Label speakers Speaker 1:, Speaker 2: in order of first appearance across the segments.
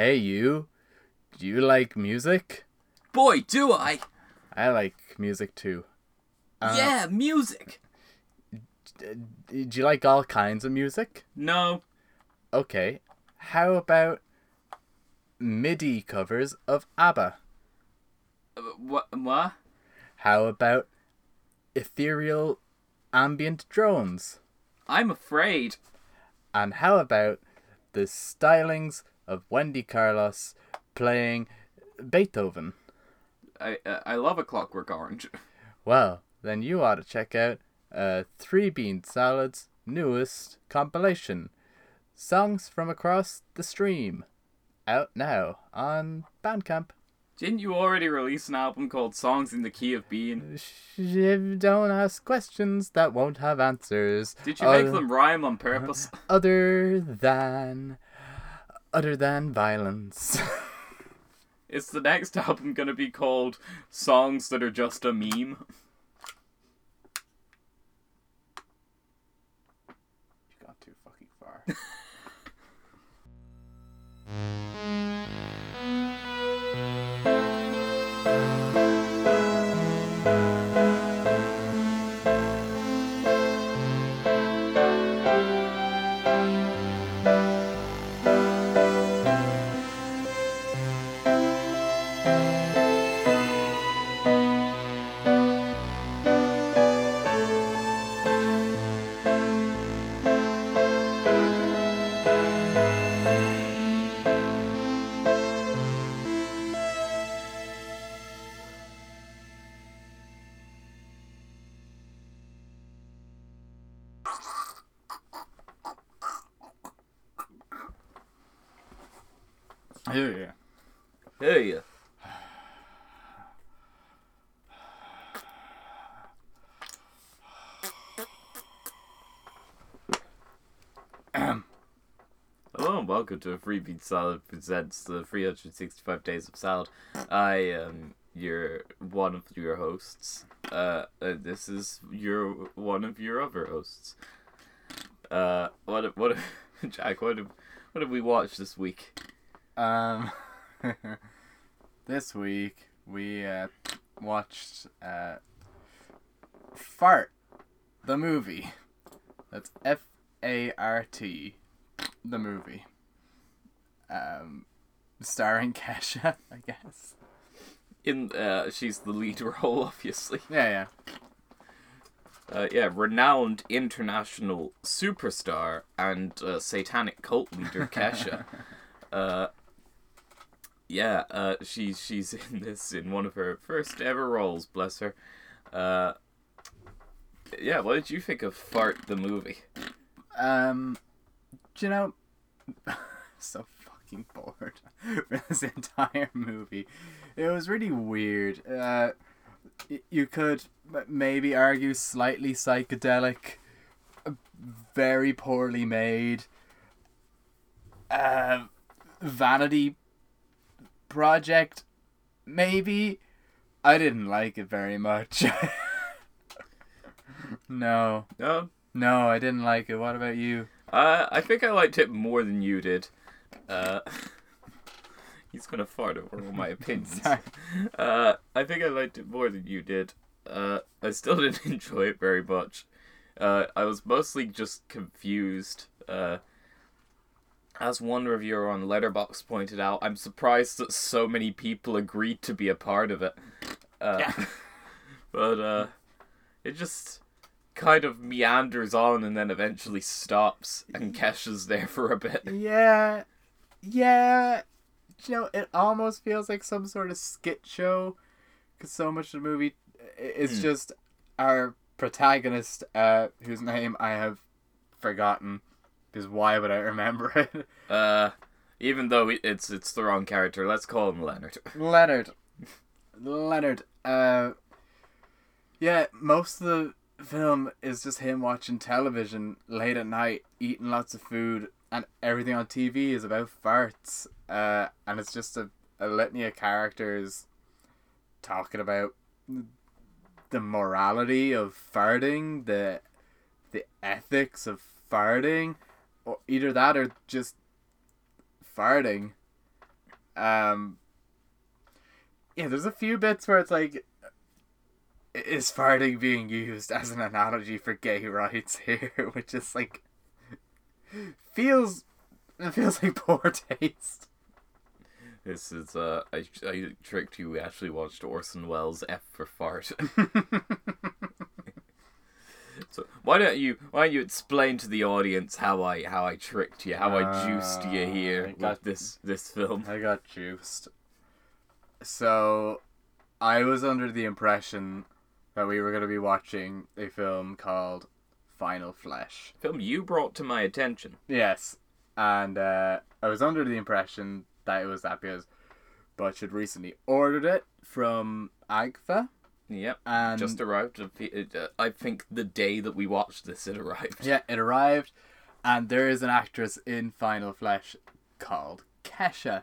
Speaker 1: Hey, you. Do you like music?
Speaker 2: Boy, do I!
Speaker 1: I like music too. Uh,
Speaker 2: yeah, music!
Speaker 1: Do you like all kinds of music?
Speaker 2: No.
Speaker 1: Okay. How about MIDI covers of ABBA?
Speaker 2: Uh, What? What?
Speaker 1: How about ethereal ambient drones?
Speaker 2: I'm afraid.
Speaker 1: And how about the stylings of Wendy Carlos playing Beethoven?
Speaker 2: I uh, I love a Clockwork Orange.
Speaker 1: Well, then you ought to check out uh, Three Bean Salad's newest compilation, Songs from Across the Stream, out now on Bandcamp.
Speaker 2: Didn't you already release an album called Songs in the Key of?
Speaker 1: Sh- Don't ask questions that won't have answers.
Speaker 2: Did you make them rhyme on purpose?
Speaker 1: Other than. Other than violence.
Speaker 2: Is the next album gonna be called Songs That Are Just a Meme?
Speaker 1: you got too fucking far. yeah.
Speaker 2: Hey. Hello and welcome to a Three Bean Salad presents the 365 Days of Salad. I am your one of your hosts. Uh, uh this is your one of your other hosts. Uh, what what Jack? What have, what have we watched this week?
Speaker 1: Um, this week we uh, watched uh, Fart, the movie. That's F A R T, the movie. Um, starring Kesha, I guess.
Speaker 2: In uh, she's the lead role, obviously.
Speaker 1: Yeah, yeah.
Speaker 2: Uh, yeah, renowned international superstar and uh, satanic cult leader Kesha. uh, yeah, uh, she's she's in this in one of her first ever roles. Bless her. Uh, yeah, what did you think of Fart the movie?
Speaker 1: Um, do you know, so fucking bored with this entire movie. It was really weird. Uh, you could maybe argue slightly psychedelic, uh, very poorly made. Uh, vanity project, maybe. I didn't like it very much. no,
Speaker 2: No,
Speaker 1: no, I didn't like it. What about you?
Speaker 2: uh, I think I liked it more than you did. Uh, he's gonna fart over all my opinions. Uh, I think I liked it more than you did. Uh, I still didn't enjoy it very much. Uh, I was mostly just confused. Uh, as one reviewer on Letterboxd pointed out, I'm surprised that so many people agreed to be a part of it. Uh,
Speaker 1: Yeah.
Speaker 2: but uh, it just kind of meanders on and then eventually stops, and Kesha's there for a bit.
Speaker 1: Yeah, yeah. You know, it almost feels like some sort of skit show, because so much of the movie is
Speaker 2: Hmm.
Speaker 1: just our protagonist, uh, whose name I have forgotten. Because why would I remember it?
Speaker 2: Uh, even though it- it's it's the wrong character, let's call him Leonard.
Speaker 1: Leonard. Leonard. Uh, yeah, most of the film is just him watching television late at night, eating lots of food, and everything on TV is about farts. Uh, and it's just a, a litany of characters talking about the morality of farting, the the ethics of farting, either that or just farting. Um, yeah, there's a few bits where it's like, is farting being used as an analogy for gay rights here, which is like feels it feels like poor taste.
Speaker 2: This is uh, I I tricked you. We actually watched Orson Welles' F for fart. why don't you why don't you explain to the audience how I how I tricked you, how I juiced you
Speaker 1: Uh, I
Speaker 2: here
Speaker 1: got-
Speaker 2: with this this film?
Speaker 1: I got juiced. So, I was under the impression that we were going to be watching a film called Final Flesh.
Speaker 2: Film you brought to my attention.
Speaker 1: Yes, and uh, I was under the impression that it was that because Butch had recently ordered it from Agfa,
Speaker 2: Yep.
Speaker 1: and
Speaker 2: just arrived. uh, I think the day that we watched this, it arrived.
Speaker 1: yeah, it arrived, and there is an actress in Final Flesh called Kesha,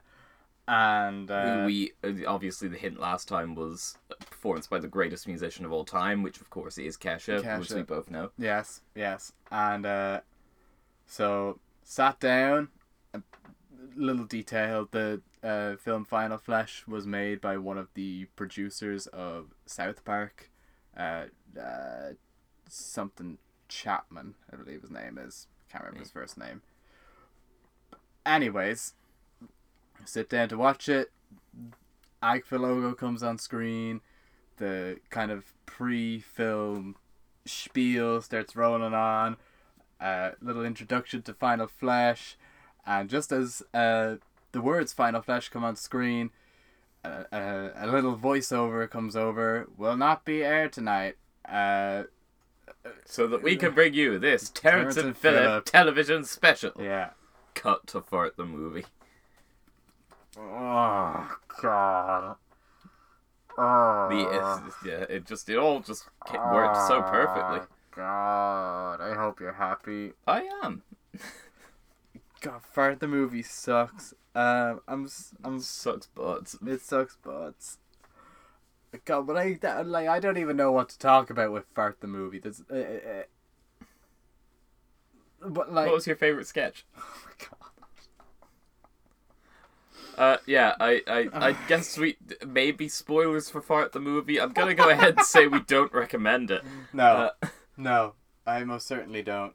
Speaker 1: and uh,
Speaker 2: we uh, obviously the hint last time was a performance by the greatest musician of all time, which of course is Kesha, which
Speaker 1: Kesha.
Speaker 2: we both know.
Speaker 1: Yes, yes. And uh, so sat down. A little detail: the uh, film Final Flesh was made by one of the producers of South Park, uh, uh, something Chapman, I believe his name is. Can't remember his first name. Anyways, sit down to watch it. Agfa logo comes on screen. The kind of pre-film spiel starts rolling on. A little introduction to Final Flesh, and just as uh, the words Final Flesh come on screen, a, a, a little voiceover comes over. Will not be aired tonight. Uh,
Speaker 2: So that we can bring you this Terrance,
Speaker 1: Terrance
Speaker 2: and,
Speaker 1: and
Speaker 2: Phillip,
Speaker 1: Phillip.
Speaker 2: television special.
Speaker 1: yeah.
Speaker 2: Cut to fart the movie.
Speaker 1: Oh God. Oh.
Speaker 2: The yeah, it just it all just worked so perfectly.
Speaker 1: God, I hope you're happy.
Speaker 2: I am.
Speaker 1: God, Fart the movie sucks. Um, I'm, I'm.
Speaker 2: Sucks butts.
Speaker 1: It sucks, butts. God, but I that, like I don't even know what to talk about with Fart the movie. There's, uh, uh, uh, but like,
Speaker 2: What was your favorite sketch?
Speaker 1: oh my God.
Speaker 2: Uh, yeah, I, I, I guess we maybe spoilers for Fart the movie. I'm gonna go ahead and say we don't recommend it.
Speaker 1: no,
Speaker 2: Uh,
Speaker 1: no, I most certainly don't.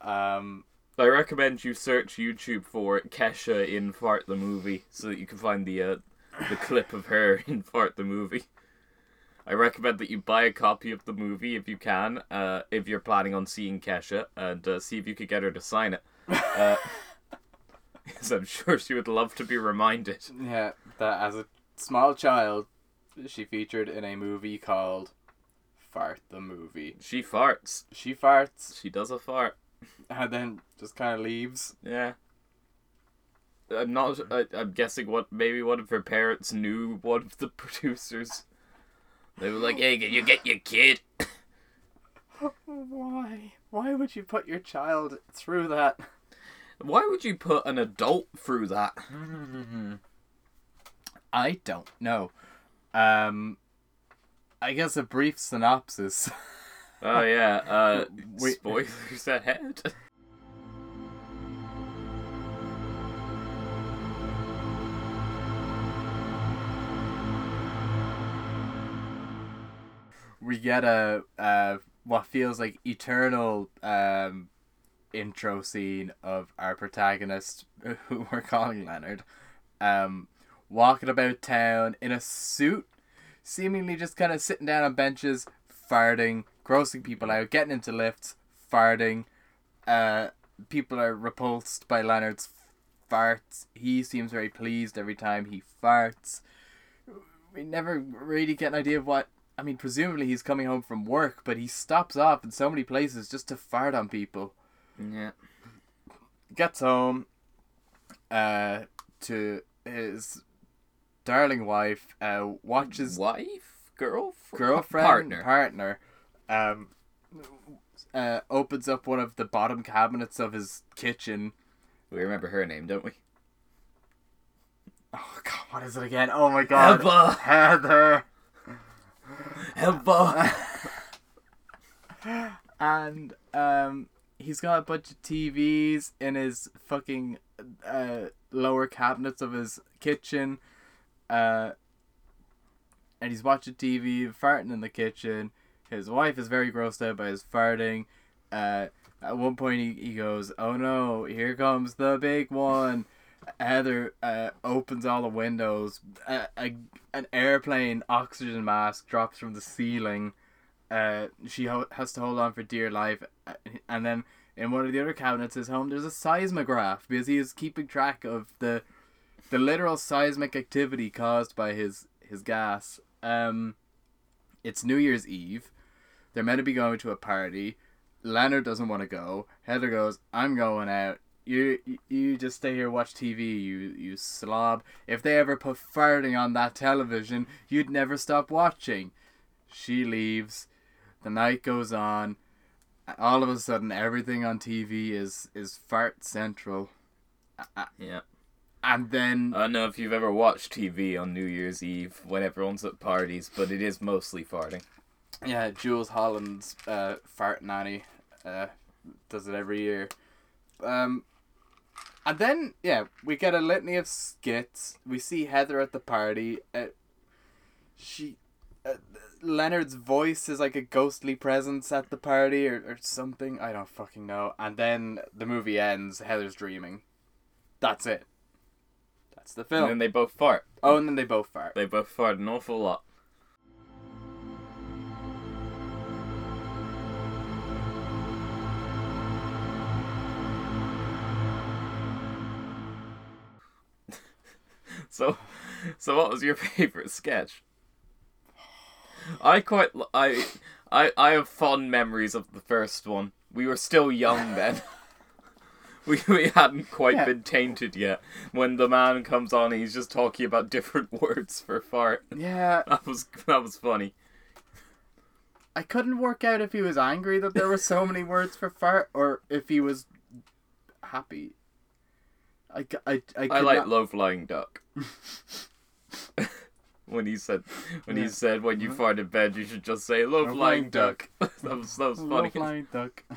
Speaker 1: Um,
Speaker 2: I recommend you search YouTube for Kesha in Fart the movie so that you can find the uh, the clip of her in Fart the movie. I recommend that you buy a copy of the movie if you can, uh, if you're planning on seeing Kesha, and uh, see if you could get her to sign it. Uh, because I'm sure she would love to be reminded.
Speaker 1: yeah, that as a small child, she featured in a movie called Fart the movie.
Speaker 2: She farts.
Speaker 1: She farts
Speaker 2: She does a fart.
Speaker 1: and then just kind of leaves.
Speaker 2: Yeah. I'm not. I, I'm guessing what maybe one of her parents knew one of the producers. They were like, "Hey, can you get your kid?"
Speaker 1: Why? Why would you put your child through that?
Speaker 2: Why would you put an adult through that?
Speaker 1: I don't know. Um, I guess a brief synopsis.
Speaker 2: Oh yeah. Uh,
Speaker 1: Wait.
Speaker 2: spoilers ahead.
Speaker 1: we get a uh, what feels like eternal um, intro scene of our protagonist, who we're calling Leonard, um, walking about town in a suit, seemingly just kind of sitting down on benches, farting, grossing people out, getting into lifts, farting. Uh, people are repulsed by Leonard's farts. He seems very pleased every time he farts. We never really get an idea of what. I mean, presumably he's coming home from work, but he stops off in so many places just to fart on people.
Speaker 2: yeah.
Speaker 1: Gets home, uh, to his darling wife. Uh, watches
Speaker 2: Wife, girlfriend,
Speaker 1: girlfriend
Speaker 2: partner.
Speaker 1: partner um uh opens up one of the bottom cabinets of his kitchen
Speaker 2: we remember her name, don't we?
Speaker 1: oh god what is it again oh my god
Speaker 2: Heather.
Speaker 1: heather
Speaker 2: Heather.
Speaker 1: and um he's got a bunch of tvs in his fucking uh lower cabinets of his kitchen. Uh, and he's watching TV, farting in the kitchen. His wife is very grossed out by his farting. Uh, at one point, he, he goes, Oh no, here comes the big one. Heather uh, opens all the windows. A, an airplane oxygen mask drops from the ceiling. Uh, she ho- has to hold on for dear life. Uh, And then in one of the other cabinets at home, there's a seismograph because he is keeping track of the the literal seismic activity caused by his his gas. Um, it's New Year's Eve. They're meant to be going to a party. Leonard doesn't want to go. Heather goes, "I'm going out. You you- just stay here watch TV. You you slob. If they ever put farting on that television, you'd never stop watching." She leaves. The night goes on. All of a sudden, everything on TV is is fart central.
Speaker 2: Yeah.
Speaker 1: And then
Speaker 2: I don't know if you've ever watched TV on New Year's Eve when everyone's at parties, but it is mostly farting.
Speaker 1: Yeah, Jools Holland's uh, fart nanny uh, does it every year. Um, and then yeah, we get a litany of skits. We see Heather at the party. Uh, she, uh, Leonard's voice is like a ghostly presence at the party or, or something. I don't fucking know. And then the movie ends. Heather's dreaming. That's it. That's the film.
Speaker 2: And then they both fart.
Speaker 1: oh, and then they both fart.
Speaker 2: They both fart an awful lot. So, so what was your favorite sketch? I quite I I I have fond memories of the first one. We were still young then. We, we hadn't quite
Speaker 1: Yeah.
Speaker 2: been tainted yet. When the man comes on, he's just talking about different words for fart.
Speaker 1: Yeah,
Speaker 2: That was that was funny.
Speaker 1: I couldn't work out if he was angry that there were so many words for fart or if he was happy. I, I, I,
Speaker 2: I like
Speaker 1: not-
Speaker 2: low flying duck. when he said when
Speaker 1: Yeah.
Speaker 2: he said when you fart in bed you should just say low flying
Speaker 1: Low-flying
Speaker 2: duck. that was that was funny.
Speaker 1: Low flying duck.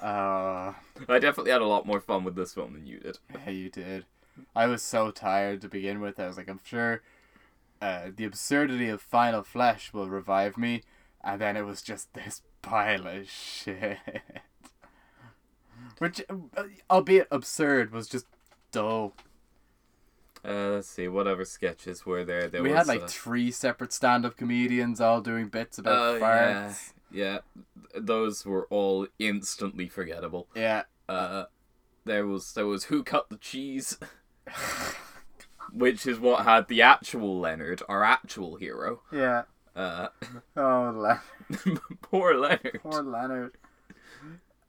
Speaker 1: Uh,
Speaker 2: I definitely had a lot more fun with this film than you did.
Speaker 1: yeah, you did. I was so tired to begin with. I was like, I'm sure uh, the absurdity of Final Flesh will revive me. And then it was just this pile of shit. Which, uh, albeit absurd, was just dull.
Speaker 2: Uh, let's see what other sketches were there. There
Speaker 1: we had like
Speaker 2: uh,
Speaker 1: three separate stand-up comedians all doing bits about
Speaker 2: oh,
Speaker 1: farts.
Speaker 2: yeah, yeah. Those were all instantly forgettable.
Speaker 1: Yeah.
Speaker 2: Uh, there was there was who cut the cheese, which is what had the actual Leonard, our actual hero.
Speaker 1: Yeah.
Speaker 2: Uh,
Speaker 1: Oh, Leonard.
Speaker 2: poor Leonard.
Speaker 1: poor Leonard.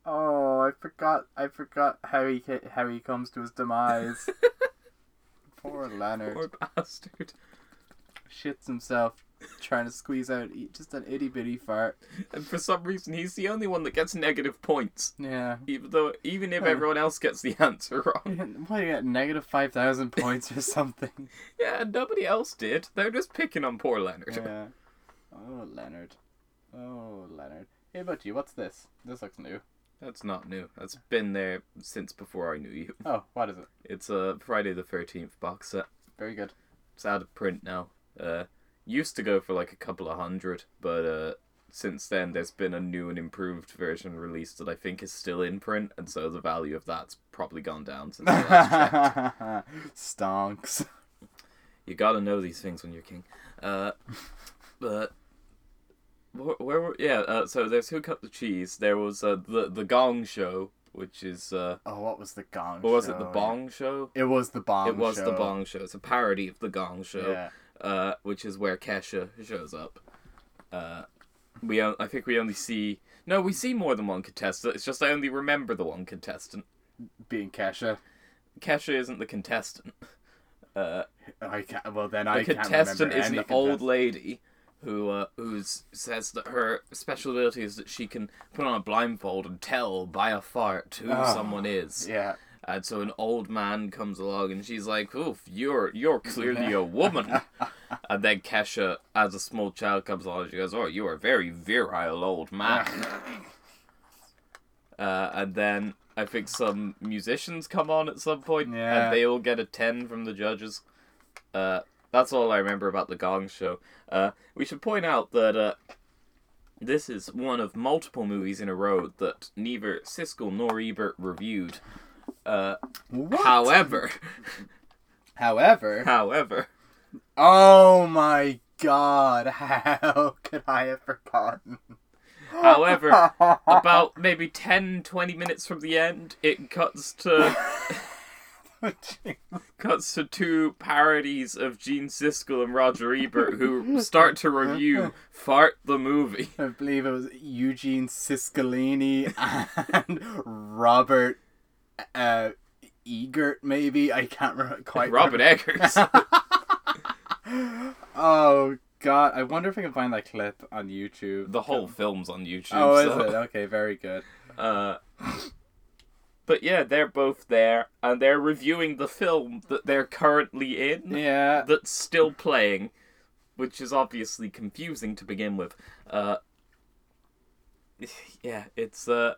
Speaker 1: Oh, I forgot. I forgot how he how he comes to his demise. poor Leonard
Speaker 2: Poor bastard.
Speaker 1: shits himself trying to squeeze out just an itty bitty fart.
Speaker 2: And for some reason, he's the only one that gets negative points.
Speaker 1: Yeah.
Speaker 2: Even though, even if everyone else gets the answer wrong.
Speaker 1: Do you get? Negative five thousand points or something.
Speaker 2: Yeah, nobody else did. They're just picking on poor Leonard.
Speaker 1: Yeah. Oh, Leonard. Oh, Leonard. Hey, about you? What's this? This looks new.
Speaker 2: That's not new. That's been there since before I knew you.
Speaker 1: Oh, what is it?
Speaker 2: It's a Friday the Thirteenth box set.
Speaker 1: Very good.
Speaker 2: It's out of print now. Uh, used to go for like a couple of hundred, but uh, since then there's been a new and improved version released that I think is still in print, and so the value of that's probably gone down since I last checked.
Speaker 1: Stonks.
Speaker 2: You gotta know these things when you're king. Uh, but where, where were yeah? Uh, so there's who cut the cheese. There was uh, the the Gong Show, which is uh,
Speaker 1: Oh, what was the Gong
Speaker 2: what was it? The Bong Show.
Speaker 1: It was the Bong
Speaker 2: it was the Bong Show. It's a parody of the Gong Show.
Speaker 1: Yeah.
Speaker 2: uh, which is where Kesha shows up. Uh, we on- I think we only see no, we see more than one contestant. It's just I only remember the one contestant.
Speaker 1: Being Kesha.
Speaker 2: Kesha isn't the contestant. Uh,
Speaker 1: I can't, well, then
Speaker 2: the
Speaker 1: I
Speaker 2: contestant is an
Speaker 1: any
Speaker 2: old lady who uh, who's says that her special ability is that she can put on a blindfold and tell by a fart who
Speaker 1: Oh,
Speaker 2: someone is.
Speaker 1: Yeah.
Speaker 2: And so an old man comes along and she's like, "Oof, you're you're clearly a woman." and then Kesha, as a small child, comes along and she goes, "Oh, you are a very virile old man." uh, and then I think some musicians come on at some point,
Speaker 1: Yeah.
Speaker 2: and they all get a ten from the judges. Uh, that's all I remember about the Gong Show. Uh, we should point out that uh, this is one of multiple movies in a row that neither Siskel nor Ebert reviewed. Uh,
Speaker 1: What?
Speaker 2: however,
Speaker 1: However,
Speaker 2: however,
Speaker 1: oh my god, how could I have forgotten?
Speaker 2: However, about maybe 10, 20 minutes from the end, it cuts to cuts to two parodies of Gene Siskel and Roger Ebert who start to review Fart the movie.
Speaker 1: I believe it was Eugene Siscolini and Robert uh, Egert, maybe. I can't remember quite.
Speaker 2: Robert Eggers.
Speaker 1: Oh god, I wonder if I can find that clip on YouTube.
Speaker 2: The whole film's on YouTube.
Speaker 1: Oh, is it? Okay, very good.
Speaker 2: Uh, but yeah, they're both there, and they're reviewing the film that they're currently in.
Speaker 1: Yeah.
Speaker 2: that's still playing, which is obviously confusing to begin with. Uh, yeah, it's uh.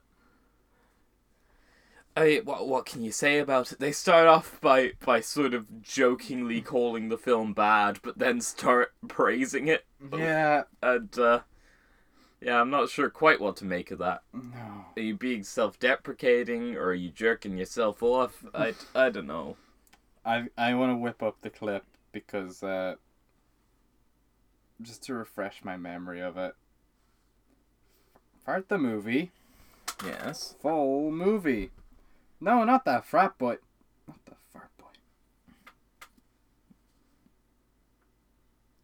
Speaker 2: I, what what can you say about it? They start off by by sort of jokingly calling the film bad, but then start praising it,
Speaker 1: Yeah.
Speaker 2: and uh, yeah, I'm not sure quite what to make of that.
Speaker 1: No.
Speaker 2: Are you being self-deprecating, or are you jerking yourself off? I, I don't know.
Speaker 1: I I want to whip up the clip because uh, just to refresh my memory of it. Fart the movie,
Speaker 2: Yes.
Speaker 1: full movie. No, not that frat boy. Not the fart boy.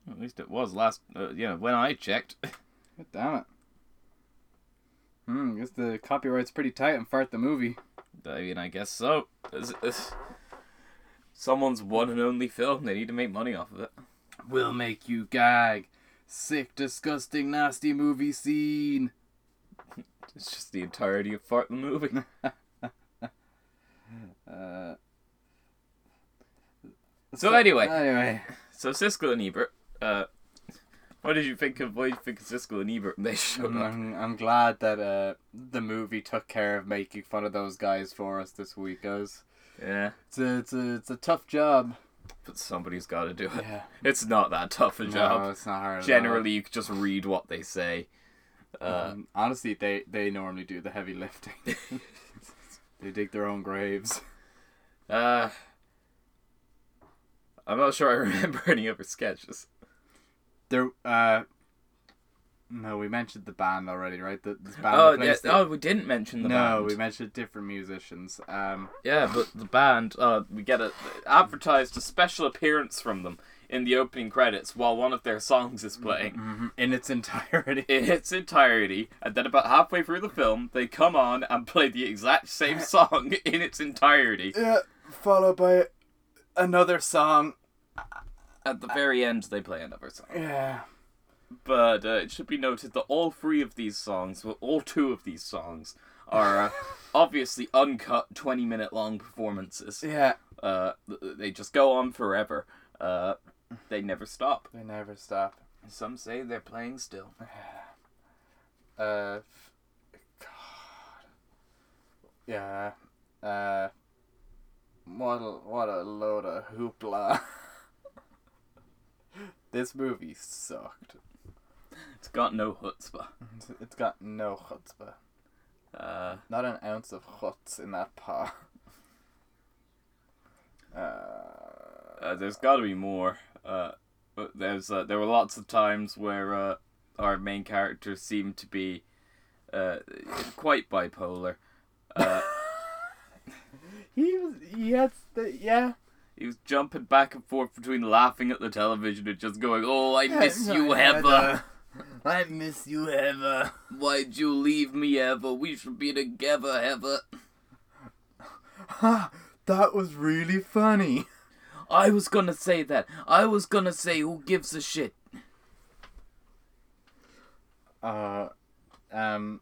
Speaker 2: At least it was last. Uh, yeah, when I checked.
Speaker 1: God damn it. Hmm, I guess the copyright's pretty tight on Fart the movie.
Speaker 2: I mean, I guess so. It's, it's someone's one and only film. They need to make money off of it.
Speaker 1: We'll make you gag. Sick, disgusting, nasty movie scene.
Speaker 2: It's just the entirety of Fart the movie.
Speaker 1: Uh,
Speaker 2: So anyway.
Speaker 1: Anyway.
Speaker 2: so Siskel and Ebert. Uh, what did you think of? What did you think of Siskel and Ebert when they showed up?
Speaker 1: I'm, I'm glad that uh, the movie took care of making fun of those guys for us this week, guys.
Speaker 2: Yeah,
Speaker 1: It's a, it's a, it's a tough job.
Speaker 2: but somebody's got to do it.
Speaker 1: Yeah.
Speaker 2: It's not that tough a job.
Speaker 1: No, it's not hard. at all.
Speaker 2: Generally, you could just read what they say. Uh,
Speaker 1: Um, honestly, they, they normally do the heavy lifting. they dig their own graves.
Speaker 2: uh, I'm not sure I remember any other sketches.
Speaker 1: There, uh, no, we mentioned the band already, right? The, this band
Speaker 2: Oh, yeah, oh, we didn't mention the
Speaker 1: no,
Speaker 2: band.
Speaker 1: we mentioned different musicians. Um,
Speaker 2: Yeah, but the band, uh, we get a advertised a special appearance from them in the opening credits while one of their songs is playing
Speaker 1: in its entirety.
Speaker 2: in its entirety, and then about halfway through the film, they come on and play the exact same song in its entirety.
Speaker 1: Yeah, followed by another song.
Speaker 2: At the very end, they play another song.
Speaker 1: Yeah.
Speaker 2: But uh, it should be noted that all three of these songs, well, all two of these songs, are uh, obviously uncut, twenty-minute long performances.
Speaker 1: Yeah.
Speaker 2: Uh, they just go on forever. Uh, they never stop.
Speaker 1: They never stop.
Speaker 2: Some say they're playing still.
Speaker 1: Uh, God. Yeah. Uh, what a, what a load of hoopla. this movie sucked.
Speaker 2: It's got no chutzpah.
Speaker 1: It's- got no chutzpah.
Speaker 2: Uh,
Speaker 1: Not an ounce of chutz in that paw. Uh,
Speaker 2: uh, there's got to be more. Uh, but there's uh, there were lots of times where uh, our main character seemed to be uh, quite bipolar. Uh,
Speaker 1: he was. He had. The, yeah.
Speaker 2: He was jumping back and forth between laughing at the television and just going, "Oh, I miss you,
Speaker 1: Heather. I miss you, Heather.
Speaker 2: Why'd you leave me, Heather? We should be together, Heather."
Speaker 1: Ha! That was really funny.
Speaker 2: I was gonna say that. I was gonna say, "Who gives a shit?"
Speaker 1: Uh, um.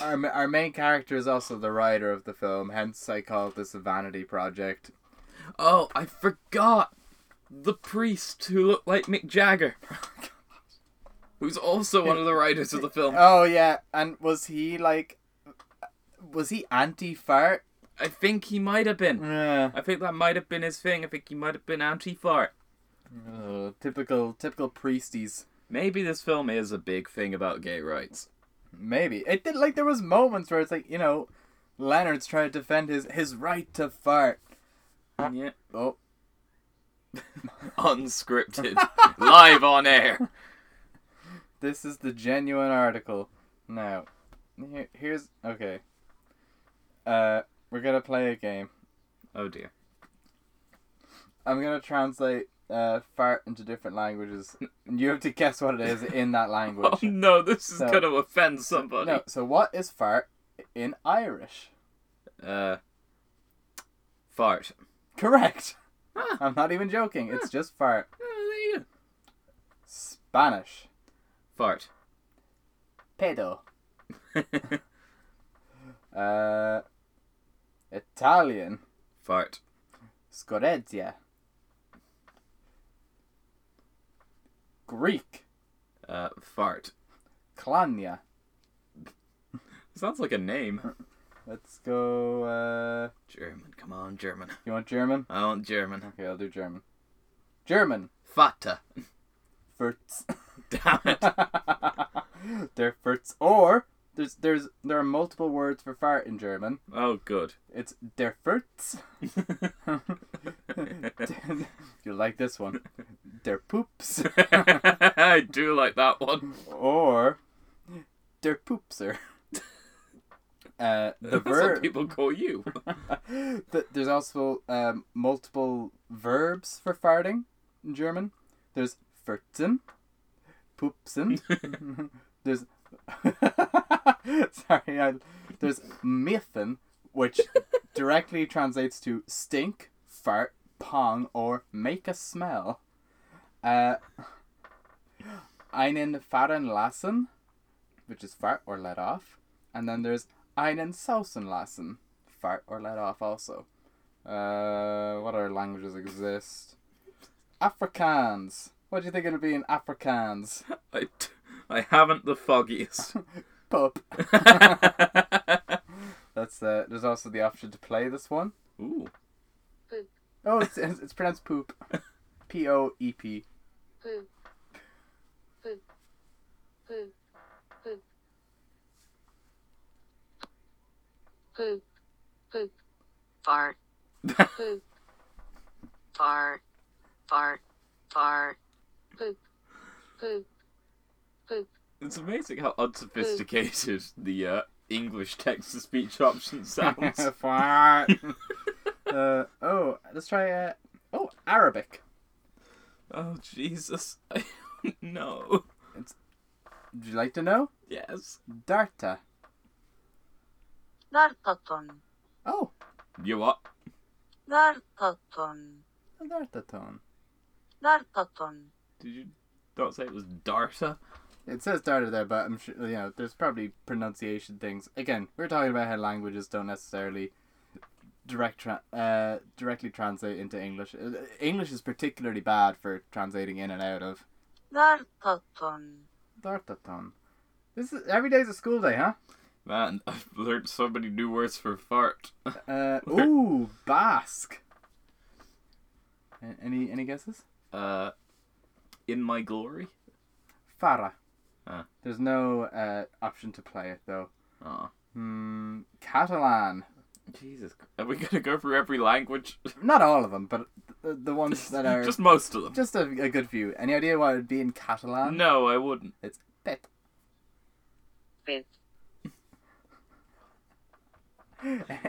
Speaker 1: Our, our main character is also the writer of the film, hence I call this a vanity project.
Speaker 2: Oh, I forgot the priest who looked like Mick Jagger, who's also one of the writers of the film.
Speaker 1: Oh yeah, and was he like Was he anti-fart?
Speaker 2: I think he might have been.
Speaker 1: Yeah.
Speaker 2: I think that might have been his thing. I think he might have been anti-fart.
Speaker 1: Oh, typical, typical priesties.
Speaker 2: Maybe this film is a big thing about gay rights.
Speaker 1: Maybe it did. Like there was moments where it's like you know, Leonard's trying to defend his his right to fart.
Speaker 2: Yeah.
Speaker 1: Oh,
Speaker 2: Unscripted. Live on air.
Speaker 1: this is the genuine article. Now, here, here's okay. Uh, we're gonna play a game.
Speaker 2: Oh dear.
Speaker 1: I'm gonna translate uh fart into different languages, and you have to guess what it is in that language.
Speaker 2: Oh no, this is
Speaker 1: So-
Speaker 2: gonna offend somebody.
Speaker 1: No, so what is fart in Irish?
Speaker 2: Uh. Fart.
Speaker 1: Correct. I'm not even joking. It's just fart.
Speaker 2: Oh, there you go.
Speaker 1: Spanish.
Speaker 2: Fart.
Speaker 1: Pedo. Uh, Italian.
Speaker 2: Fart.
Speaker 1: Scoreggia. Greek.
Speaker 2: Uh, fart.
Speaker 1: Klania.
Speaker 2: Sounds like a name.
Speaker 1: Let's go. Uh,
Speaker 2: German. Come on, German.
Speaker 1: you want German?
Speaker 2: I want German.
Speaker 1: Okay, I'll do German. German.
Speaker 2: Fata.
Speaker 1: Furts.
Speaker 2: Damn it.
Speaker 1: They're furts. Or there's there's there are multiple words for fart in German.
Speaker 2: Oh, good.
Speaker 1: It's der Furts. you like this one? Der Poops.
Speaker 2: I do like that one.
Speaker 1: or der Poopser. Uh, the
Speaker 2: That's what
Speaker 1: verb.
Speaker 2: people call you.
Speaker 1: Th- There's also um, multiple verbs for farting in German. There's furzen, poopsen. there's sorry, I, there's miffen, which directly translates to stink, fart, pong, or make a smell. Uh, einen fahren lassen, which is fart or let off, and then there's einen sausen lassen, fart or let off also. Uh, what other languages exist? Afrikaans. What do you think it'll be in Afrikaans?
Speaker 2: I, t- I haven't the foggiest.
Speaker 1: Pup. That's uh. There's also the option to play this one.
Speaker 2: Ooh. Poop.
Speaker 1: Oh, it's it's, it's pronounced poop. P O E P.
Speaker 3: Poop. Poop. Poop. Poop. Poop. Poop. Fart. Poop. Fart. Fart. Fart. Poop. Poop. Poop.
Speaker 2: It's amazing how unsophisticated the uh, English text to speech option sounds.
Speaker 1: Fart. uh, oh, let's try. Uh, oh, Arabic.
Speaker 2: Oh, Jesus. I don't know.
Speaker 1: Would you like to know?
Speaker 2: Yes.
Speaker 1: Darta.
Speaker 3: Nartaton.
Speaker 1: Oh,
Speaker 2: You what?
Speaker 3: Nartaton.
Speaker 1: a Darta tone.
Speaker 3: Nartaton.
Speaker 2: Did you don't say it was Darta?
Speaker 1: It says Darta there, but I'm sure you know there's probably pronunciation things. Again, we're talking about how languages don't necessarily direct tra- uh, directly translate into English. Uh, English is particularly bad for translating in and out of
Speaker 3: Nartaton.
Speaker 1: Darta tone. This is every day's a school day, huh?
Speaker 2: Man, I've learned so many new words for fart.
Speaker 1: Uh, ooh, Basque. Any any guesses?
Speaker 2: Uh, in my glory?
Speaker 1: Farah.
Speaker 2: Ah.
Speaker 1: There's no uh, option to play it though.
Speaker 2: Oh,
Speaker 1: Hmm, Catalan.
Speaker 2: Jesus. Are we gonna go through every language?
Speaker 1: Not all of them, but the, the ones that are
Speaker 2: Just most of them.
Speaker 1: just a, a good few. Any idea why it would be in Catalan?
Speaker 2: No, I wouldn't.
Speaker 1: It's pet.
Speaker 3: Pet.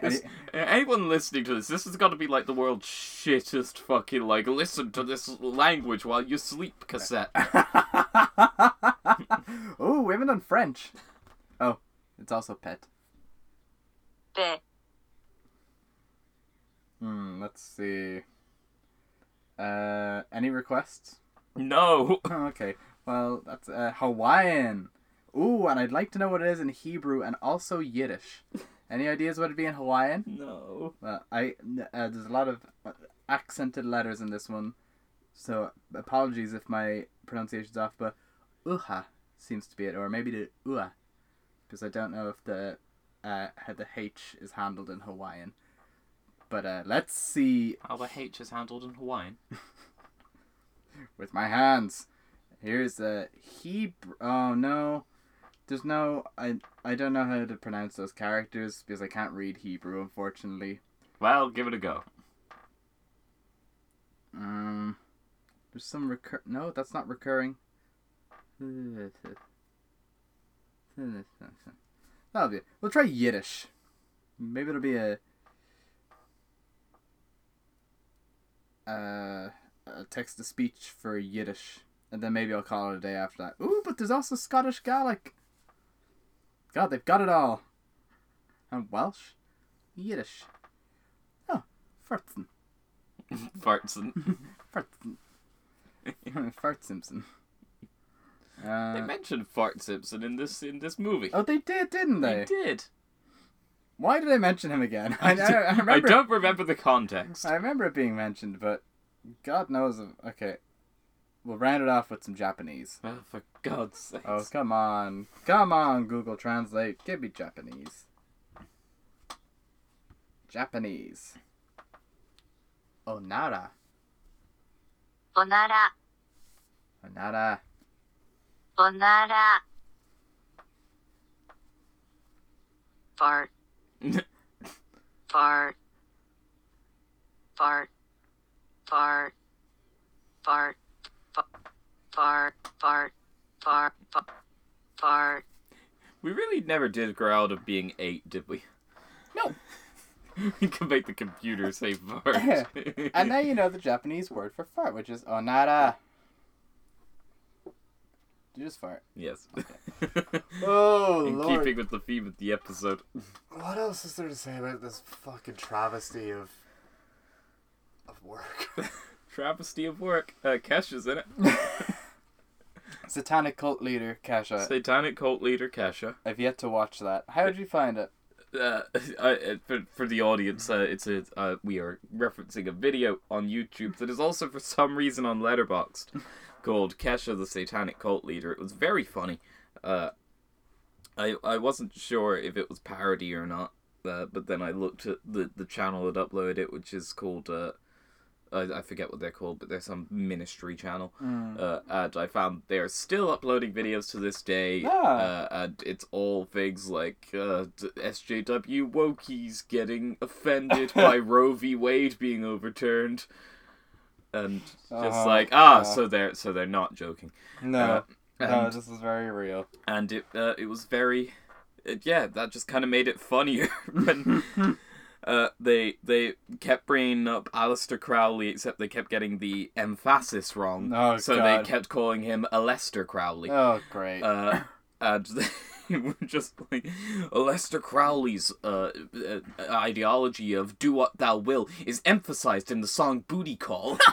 Speaker 2: This, anyone listening to this, this has got to be like the world's shittest fucking like listen to this language while you sleep cassette.
Speaker 1: oh, we haven't done French. Oh, it's also pet.
Speaker 3: Pe.
Speaker 1: Hmm, let's see. Uh, any requests?
Speaker 2: No.
Speaker 1: Oh, okay. Well, that's uh, Hawaiian. Ooh, and I'd like to know what it is in Hebrew and also Yiddish. Any ideas what it'd be in Hawaiian?
Speaker 2: No.
Speaker 1: Well, I uh, there's a lot of uh, accented letters in this one, so apologies if my pronunciation's off. But uha seems to be it, or maybe the ua, because I don't know if the uh, how the H is handled in Hawaiian. But uh, let's see
Speaker 2: How the H is handled in Hawaiian.
Speaker 1: with my hands. Here's a Hebrew. Oh no, there's no. I I don't know how to pronounce those characters because I can't read Hebrew, unfortunately.
Speaker 2: Well, give it a go.
Speaker 1: Um, there's some recur. No, that's not recurring. That'll be. It. We'll try Yiddish. Maybe it'll be a. Uh, a text to speech for Yiddish, and then maybe I'll call it a day after that. Ooh, but there's also Scottish Gaelic. God, they've got it all. And Welsh, Yiddish. Oh, Furtzen.
Speaker 2: Fartson.
Speaker 1: Fart, Fart Simpson.
Speaker 2: they
Speaker 1: Uh,
Speaker 2: mentioned Fart Simpson in this in this movie.
Speaker 1: oh, they did, didn't they?
Speaker 2: They did.
Speaker 1: Why did I mention him again? I, I,
Speaker 2: don't,
Speaker 1: I remember.
Speaker 2: I don't remember the context.
Speaker 1: I remember it being mentioned, but God knows. Okay, we'll round it off with some Japanese.
Speaker 2: Oh, for God's sake!
Speaker 1: Oh, come on, come on, Google Translate, give me Japanese. Japanese. Onara. Onara.
Speaker 3: Onara. Onara. Fart fart, fart, fart, fart, fart, fart, fart, fart, fart.
Speaker 2: we really never did grow out of being eight, did we?
Speaker 1: No.
Speaker 2: we can make the computer say fart.
Speaker 1: And now you know the Japanese word for fart, which is onara. You just fart.
Speaker 2: yes.
Speaker 1: Oh
Speaker 2: In keeping with the theme of the episode.
Speaker 4: What else is there to say about this fucking travesty of of work?
Speaker 2: Travesty of work. Uh, Kesha's in it.
Speaker 1: Satanic cult leader Kesha.
Speaker 2: Satanic cult leader Kesha.
Speaker 1: I've yet to watch that. How did you find it?
Speaker 2: uh, I, for, for the audience, uh, it's a uh, we are referencing a video on YouTube that is also for some reason on Letterboxd called Kesha the Satanic Cult Leader. It was very funny. Uh, I I wasn't sure if it was parody or not, uh, but then I looked at the the channel that uploaded it, which is called. Uh, I, I forget what they're called, but they're some ministry channel. Uh, and I found they're still uploading videos to this day.
Speaker 1: Ah.
Speaker 2: Uh, and it's all things like uh, SJW wokies getting offended by Roe v. Wade being overturned. And just
Speaker 1: Uh-huh,
Speaker 2: like ah,
Speaker 1: uh.
Speaker 2: so they're so they're not joking.
Speaker 1: No,
Speaker 2: Uh,
Speaker 1: no, this is very real.
Speaker 2: and it uh, it was very it, yeah that just kind of made it funnier when uh, they they kept bringing up Aleister Crowley except they kept getting the emphasis wrong
Speaker 1: Oh,
Speaker 2: so
Speaker 1: God.
Speaker 2: they kept calling him Alester Crowley
Speaker 1: Oh, great.
Speaker 2: uh, and were just like Lester Crowley's uh, uh, ideology of "do what thou will" is emphasized in the song "Booty Call."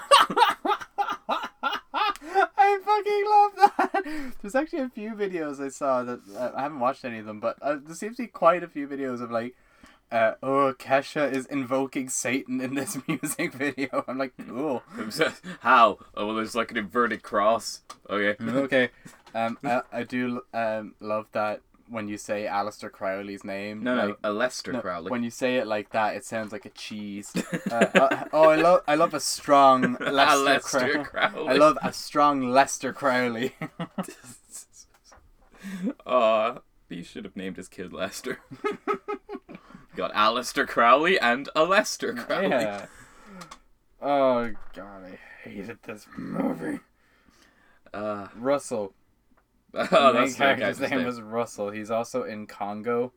Speaker 1: I fucking love that. There's actually a few videos I saw that uh, I haven't watched any of them, but uh, there seems to be quite a few videos of like, uh, oh, Kesha is invoking Satan in this music video. I'm like, cool.
Speaker 2: How? Oh well, there's like an inverted cross. Okay.
Speaker 1: okay. Um, I, I do um love that when you say Aleister Crowley's name.
Speaker 2: No, no,
Speaker 1: like,
Speaker 2: a Lester
Speaker 1: no,
Speaker 2: Crowley.
Speaker 1: When you say it like that, it sounds like a cheese. Uh, uh, oh, I love I love a strong Lester,
Speaker 2: Lester
Speaker 1: Crow-
Speaker 2: Crowley.
Speaker 1: I love a strong Lester Crowley.
Speaker 2: Aw, he should have named his kid Lester. Got Alistair Crowley and a Lester Crowley.
Speaker 1: yeah. Oh god, I hated this movie.
Speaker 2: Uh,
Speaker 1: Russell.
Speaker 2: oh,
Speaker 1: the main character's name
Speaker 2: name.
Speaker 1: was Russell. He's also in Congo,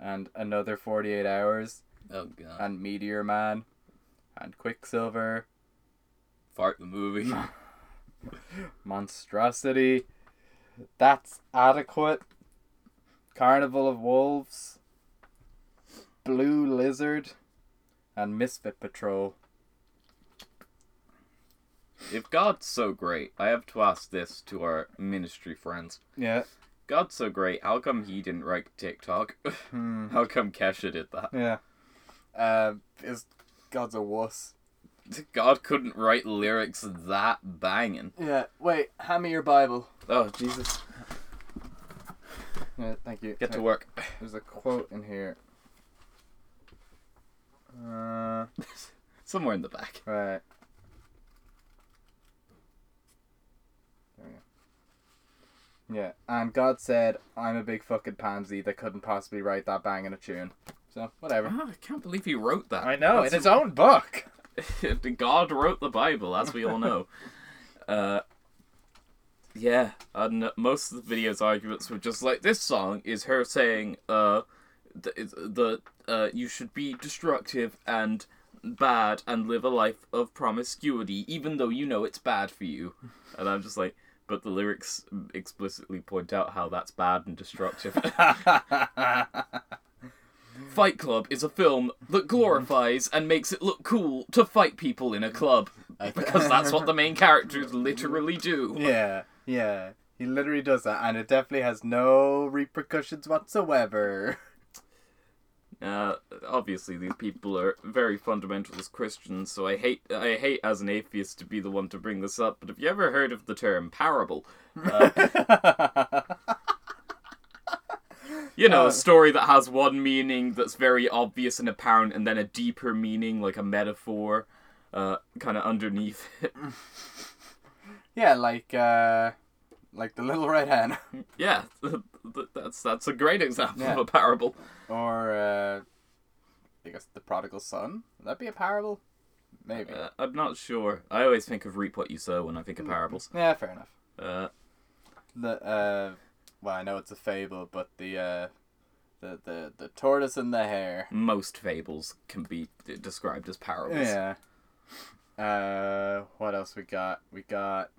Speaker 1: and another Forty Eight Hours,
Speaker 2: Oh god.
Speaker 1: and Meteor Man, and Quicksilver,
Speaker 2: Fart the movie.
Speaker 1: Monstrosity. That's adequate. Carnival of Wolves, Blue Lizard, and Misfit Patrol.
Speaker 2: If God's so great, I have to ask this to our ministry friends.
Speaker 1: Yeah.
Speaker 2: God's so great, how come he didn't write TikTok?
Speaker 1: Hmm.
Speaker 2: how come Kesha did that?
Speaker 1: Yeah. Uh, is God's a wuss.
Speaker 2: God couldn't write lyrics that banging.
Speaker 1: Yeah. Wait. Hand me your Bible.
Speaker 2: Oh Jesus.
Speaker 1: Yeah, thank you.
Speaker 2: Get to work.
Speaker 1: There's a quote in here. Uh,
Speaker 2: Somewhere in the back.
Speaker 1: right. There we go. Yeah, and God said, "I'm a big fucking pansy that couldn't possibly write that bang in a tune." So whatever.
Speaker 2: Oh, I can't believe he wrote that.
Speaker 1: I know in
Speaker 2: That's-
Speaker 1: his own book.
Speaker 2: God wrote the Bible, as we all know. uh, yeah, and most of the video's arguments were just like this song is her saying, uh, the, the uh, you should be destructive and bad and live a life of promiscuity, even though you know it's bad for you. And I'm just like, but the lyrics explicitly point out how that's bad and destructive. Fight Club is a film that glorifies and makes it look cool to fight people in a club. Because that's what the main characters literally do.
Speaker 1: Yeah, yeah. He literally does that, and it definitely has no repercussions whatsoever.
Speaker 2: Uh, obviously, these people are very fundamentalist Christians, so I hate I hate as an atheist to be the one to bring this up. But have you ever heard of the term parable? Uh, you know,
Speaker 1: Uh,
Speaker 2: a story that has one meaning that's very obvious and apparent, and then a deeper meaning, like a metaphor, uh, kind of underneath it.
Speaker 1: yeah, like uh, like the little red hen,
Speaker 2: Yeah, that's that's a great example
Speaker 1: Yeah.
Speaker 2: of a parable.
Speaker 1: or uh, I guess the prodigal son. Would that be a parable? Maybe.
Speaker 2: Uh, I'm not sure. I always think of reap what you sow when I think of parables.
Speaker 1: yeah, fair enough.
Speaker 2: Uh,
Speaker 1: The uh, well, I know it's a fable, but the uh, the the the tortoise and the hare.
Speaker 2: most fables can be described as parables.
Speaker 1: Yeah. Uh, what else we got? We got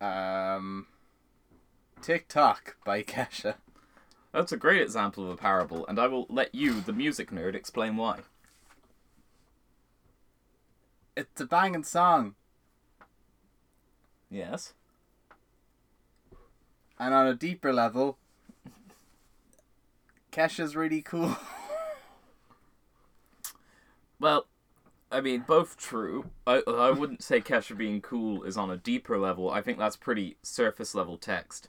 Speaker 1: um, TikTok by Kesha.
Speaker 2: That's a great example of a parable, and I will let you, the music nerd, explain why.
Speaker 1: It's a banging song,
Speaker 2: Yes.
Speaker 1: and on a deeper level, Kesha's really cool.
Speaker 2: Well, I mean, both true. I I wouldn't say Kesha being cool is on a deeper level. I think that's pretty surface level text.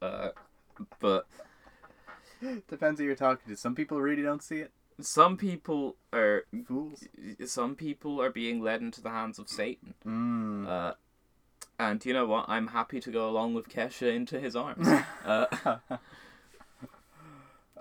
Speaker 2: Uh, but
Speaker 1: Depends who you're talking to. Some people really don't see it.
Speaker 2: some people are
Speaker 1: Fools.
Speaker 2: some people are being led into the hands of Satan.
Speaker 1: Mm.
Speaker 2: Uh, and you know what? I'm happy to go along with Kesha into his arms. Uh,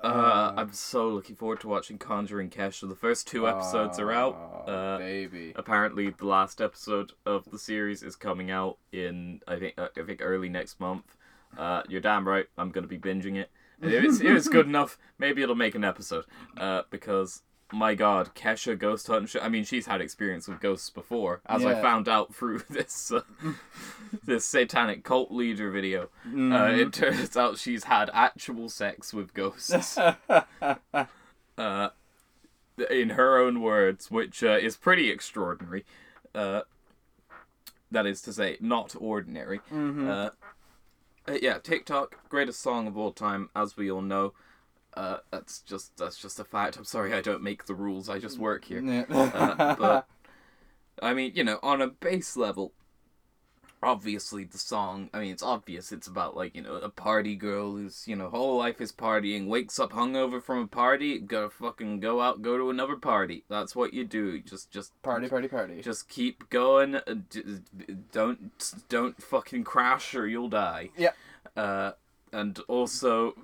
Speaker 2: uh, I'm so looking forward to watching Conjuring Kesha. The first two episodes are out.
Speaker 1: Oh,
Speaker 2: Uh,
Speaker 1: baby.
Speaker 2: apparently, the last episode of the series is coming out in I think uh, I think early next month. Uh, you're damn right. I'm gonna be binging it. If it's, if it's good enough, maybe it'll make an episode. Uh, because my God, Kesha ghost hunting. sh- I mean, she's had experience with ghosts before, as I found out through this uh, this satanic cult leader video. Uh,
Speaker 1: Mm-hmm.
Speaker 2: it turns out she's had actual sex with ghosts. uh, in her own words, which uh, is pretty extraordinary. Uh, that is to say, not ordinary.
Speaker 1: Mhm.
Speaker 2: Uh, uh, yeah, TikTok, greatest song of all time, as we all know. Uh, that's just that's just a fact. I'm sorry, I don't make the rules. I just work here.
Speaker 1: Yeah.
Speaker 2: Uh, but I mean, you know, on a base level, obviously the song. I mean, it's obvious. It's about like you know a party girl who's you know whole life is partying, wakes up hungover from a party, gotta fucking go out, go to another party. That's what you do. Just just
Speaker 1: party, party, party.
Speaker 2: just keep going. Don't don't fucking crash or you'll die.
Speaker 1: Yeah.
Speaker 2: Uh, and also,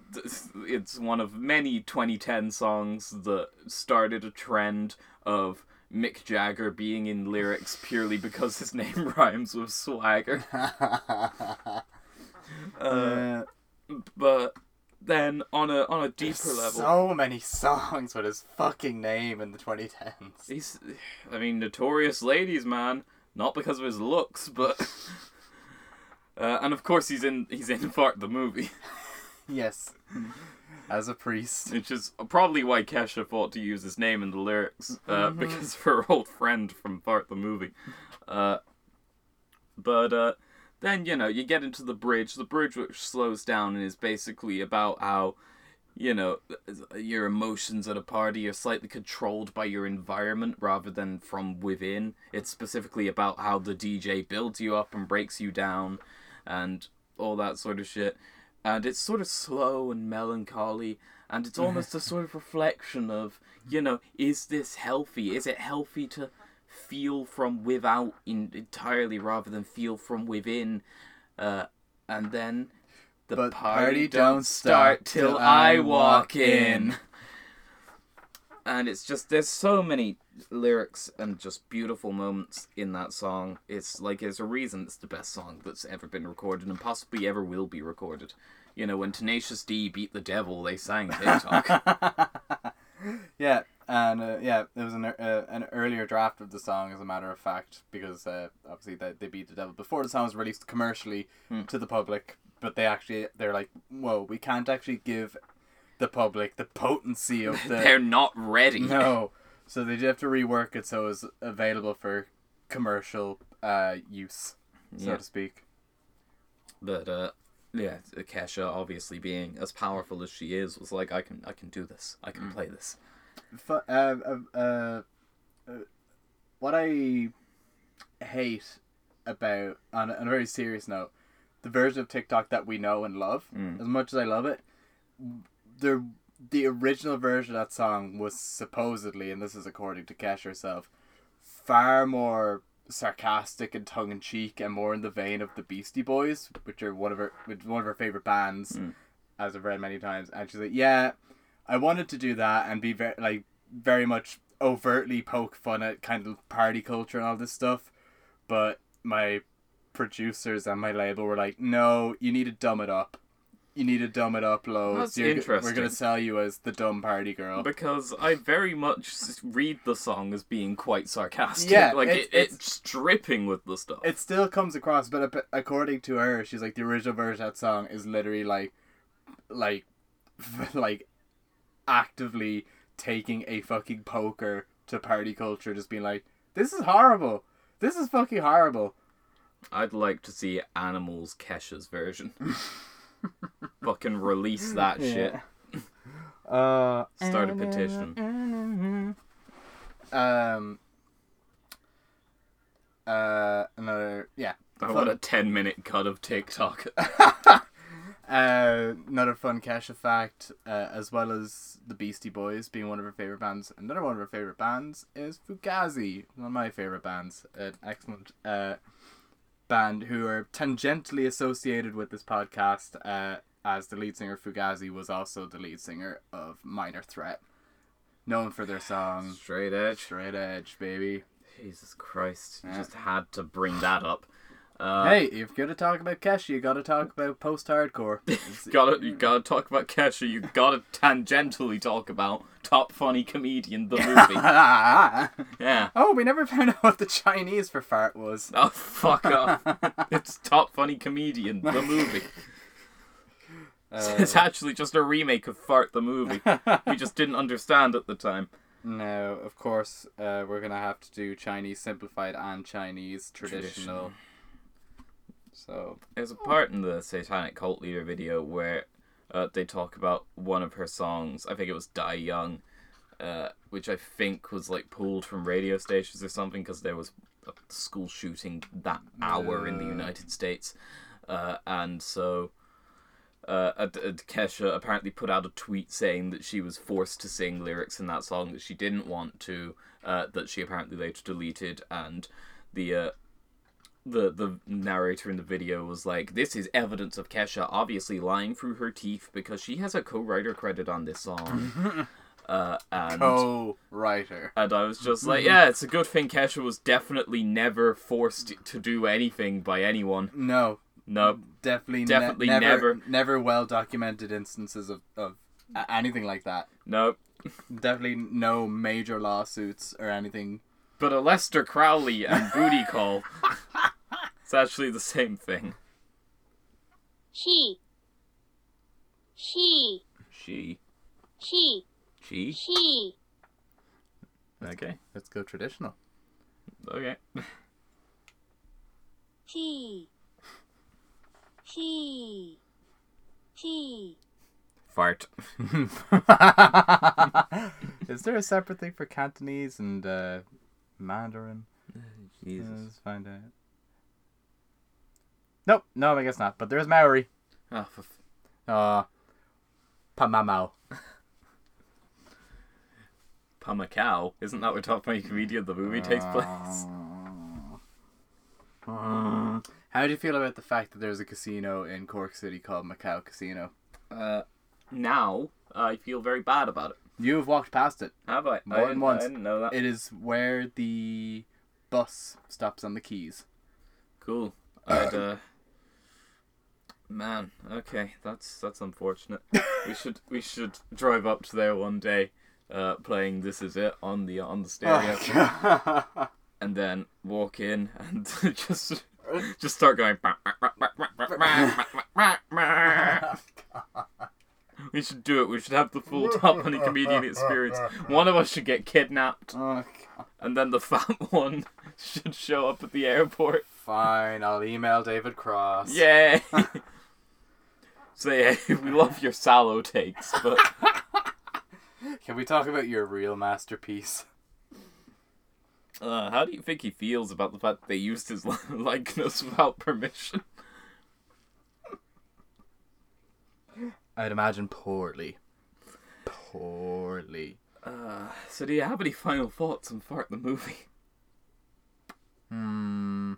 Speaker 2: it's one of many 2010 songs that started a trend of Mick Jagger being in lyrics purely because his name rhymes with swagger. Uh,
Speaker 1: Uh,
Speaker 2: but then on a on a deeper
Speaker 1: there's
Speaker 2: level,
Speaker 1: so many songs with his fucking name in the 2010s.
Speaker 2: He's, I mean, notorious ladies, man. Not because of his looks, but, uh, and of course he's in he's in Fart the movie,
Speaker 1: Yes. As a priest.
Speaker 2: which is probably why Kesha fought to use his name in the lyrics, uh, because of her old friend from Fart the movie. Uh, but uh, then you know you get into the bridge, the bridge which slows down and is basically about how. You know, your emotions at a party are slightly controlled by your environment rather than from within. It's specifically about how the DJ builds you up and breaks you down and all that sort of shit. and it's sort of slow and melancholy, and it's almost a sort of reflection of, you know, is this healthy? Is it healthy to feel from without in, entirely rather than feel from within? Uh, and then the
Speaker 1: But
Speaker 2: party, don't start till I walk in. And it's just there's so many lyrics and just beautiful moments in that song. It's like there's a reason it's the best song that's ever been recorded and possibly ever will be recorded. You know, when Tenacious D beat the devil, they sang TikTok.
Speaker 1: Yeah, and uh, yeah, there was an uh, an earlier draft of the song, as a matter of fact, because uh, obviously they, they beat the devil before the song was released commercially
Speaker 2: Hmm.
Speaker 1: to the public. But they actually they're like, whoa, we can't actually give the public the potency of the
Speaker 2: They're not ready.
Speaker 1: no, so they did have to rework it so it's available for commercial uh, use, so
Speaker 2: Yeah.
Speaker 1: to speak.
Speaker 2: But uh yeah, Kesha obviously being as powerful as she is was like I can I can do this. I can play this.
Speaker 1: Fu- uh, uh, uh, uh, what I hate about, on a, on a very serious note, the version of TikTok that we know and love,
Speaker 2: Mm.
Speaker 1: as much as I love it, the the original version of that song was supposedly, and this is according to Kesh herself, far more sarcastic and tongue in cheek, and more in the vein of the Beastie Boys, which are one of her one of her favorite bands,
Speaker 2: Mm.
Speaker 1: as I've read many times. And she's like, "Yeah, I wanted to do that and be very like very much overtly poke fun at kind of party culture and all this stuff, but my producers and my label were like, "No, you need to dumb it up. You need to dumb it up loads.
Speaker 2: That's
Speaker 1: You're g- We're gonna sell you as the dumb party girl."
Speaker 2: Because I very much read the song as being quite sarcastic.
Speaker 1: Yeah,
Speaker 2: like
Speaker 1: it's-
Speaker 2: it, it's dripping with the stuff.
Speaker 1: it still comes across, but according to her, she's like the original version of that song is literally like, like, like, actively taking a fucking poker to party culture, just being like, "This is horrible. This is fucking horrible."
Speaker 2: I'd like to see Animals Kesha's version. Fucking release that shit.
Speaker 1: Uh,
Speaker 2: Start a petition.
Speaker 1: um. Uh, another yeah.
Speaker 2: I want a 10 minute cut of TikTok.
Speaker 1: Uh, another fun Kesha fact, uh, as well as the Beastie Boys being one of her favorite bands. Another one of her favorite bands is Fugazi, one of my favorite bands. An excellent uh, band who are tangentially associated with this podcast, uh, as the lead singer Fugazi was also the lead singer of Minor Threat, known for their song
Speaker 2: Straight edge.
Speaker 1: Straight Edge, baby.
Speaker 2: Jesus Christ. You
Speaker 1: Yeah.
Speaker 2: just had to bring that up. Uh,
Speaker 1: hey, if you're gonna talk about Kesha, you gotta talk about post-hardcore.
Speaker 2: Gotta, you gotta talk about Kesha. You gotta tangentially talk about Top Funny Comedian, the movie. yeah.
Speaker 1: Oh, we never found out what the Chinese for fart was.
Speaker 2: Oh, fuck off. it's Top Funny Comedian, the movie. it's actually just a remake of Fart the movie. We just didn't understand at the time.
Speaker 1: No, of course, uh, we're gonna have to do Chinese simplified and Chinese traditional.
Speaker 2: Traditional.
Speaker 1: So
Speaker 2: There's a part in the Satanic Cult Leader video where uh, they talk about one of her songs. I think it was Die Young, uh, which I think was like pulled from radio stations or something because there was a school shooting that hour in the United States. Uh, and so uh, Kesha apparently put out a tweet saying that she was forced to sing lyrics in that song that she didn't want to, uh, that she apparently later deleted, and the uh, the the narrator in the video was like, "This is evidence of Kesha obviously lying through her teeth because she has a co-writer credit on this song." uh, and
Speaker 1: co-writer.
Speaker 2: and I was just like, "Yeah, it's a good thing Kesha was definitely never forced to do anything by anyone.
Speaker 1: No,
Speaker 2: No,
Speaker 1: definitely, ne-
Speaker 2: Definitely
Speaker 1: never,
Speaker 2: never.
Speaker 1: never well documented instances of of anything like that.
Speaker 2: no."
Speaker 1: Definitely no major lawsuits or anything.
Speaker 2: But Aleister Crowley and Booty Call, it's actually the same thing.
Speaker 3: She. She.
Speaker 2: She,
Speaker 3: She.
Speaker 2: she,
Speaker 3: She.
Speaker 2: okay,
Speaker 1: Let's go traditional.
Speaker 2: okay.
Speaker 3: She. She. She.
Speaker 2: Fart.
Speaker 1: Is there a separate thing for Cantonese and uh, Mandarin?
Speaker 2: Jesus.
Speaker 1: Let's find out. Nope, no, I guess not. But there's Maori.
Speaker 2: Oh, for f-
Speaker 1: Uh.
Speaker 2: Pamacao. Isn't that where Top Funny Comedian the movie takes place?
Speaker 1: Mm. How do you feel about the fact that there's a casino in Cork City called Macau Casino?
Speaker 2: Uh, now I feel very bad about it.
Speaker 1: You have walked past it.
Speaker 2: Have I?
Speaker 1: More
Speaker 2: I
Speaker 1: than once.
Speaker 2: I didn't know that.
Speaker 1: It is where the bus stops on the quays.
Speaker 2: Cool. I'd uh Man, okay, that's that's unfortunate. we should we should drive up to there one day, uh, playing "This Is It" on the on the stereo, and then walk in and just just start going. We should do it. We should have the full Top Funny comedian experience. One of us should get kidnapped,
Speaker 1: oh,
Speaker 2: and then the fat one should show up at the airport.
Speaker 1: fine, I'll email David Cross.
Speaker 2: Yay! Say, hey, we love your sallow takes, but
Speaker 1: Can we talk about your real masterpiece?
Speaker 2: uh, how do you think he feels about the fact that they used his likeness without permission?
Speaker 1: I'd imagine poorly. Poorly.
Speaker 2: Uh, so do you have any final thoughts on Fart the movie?
Speaker 1: Hmm.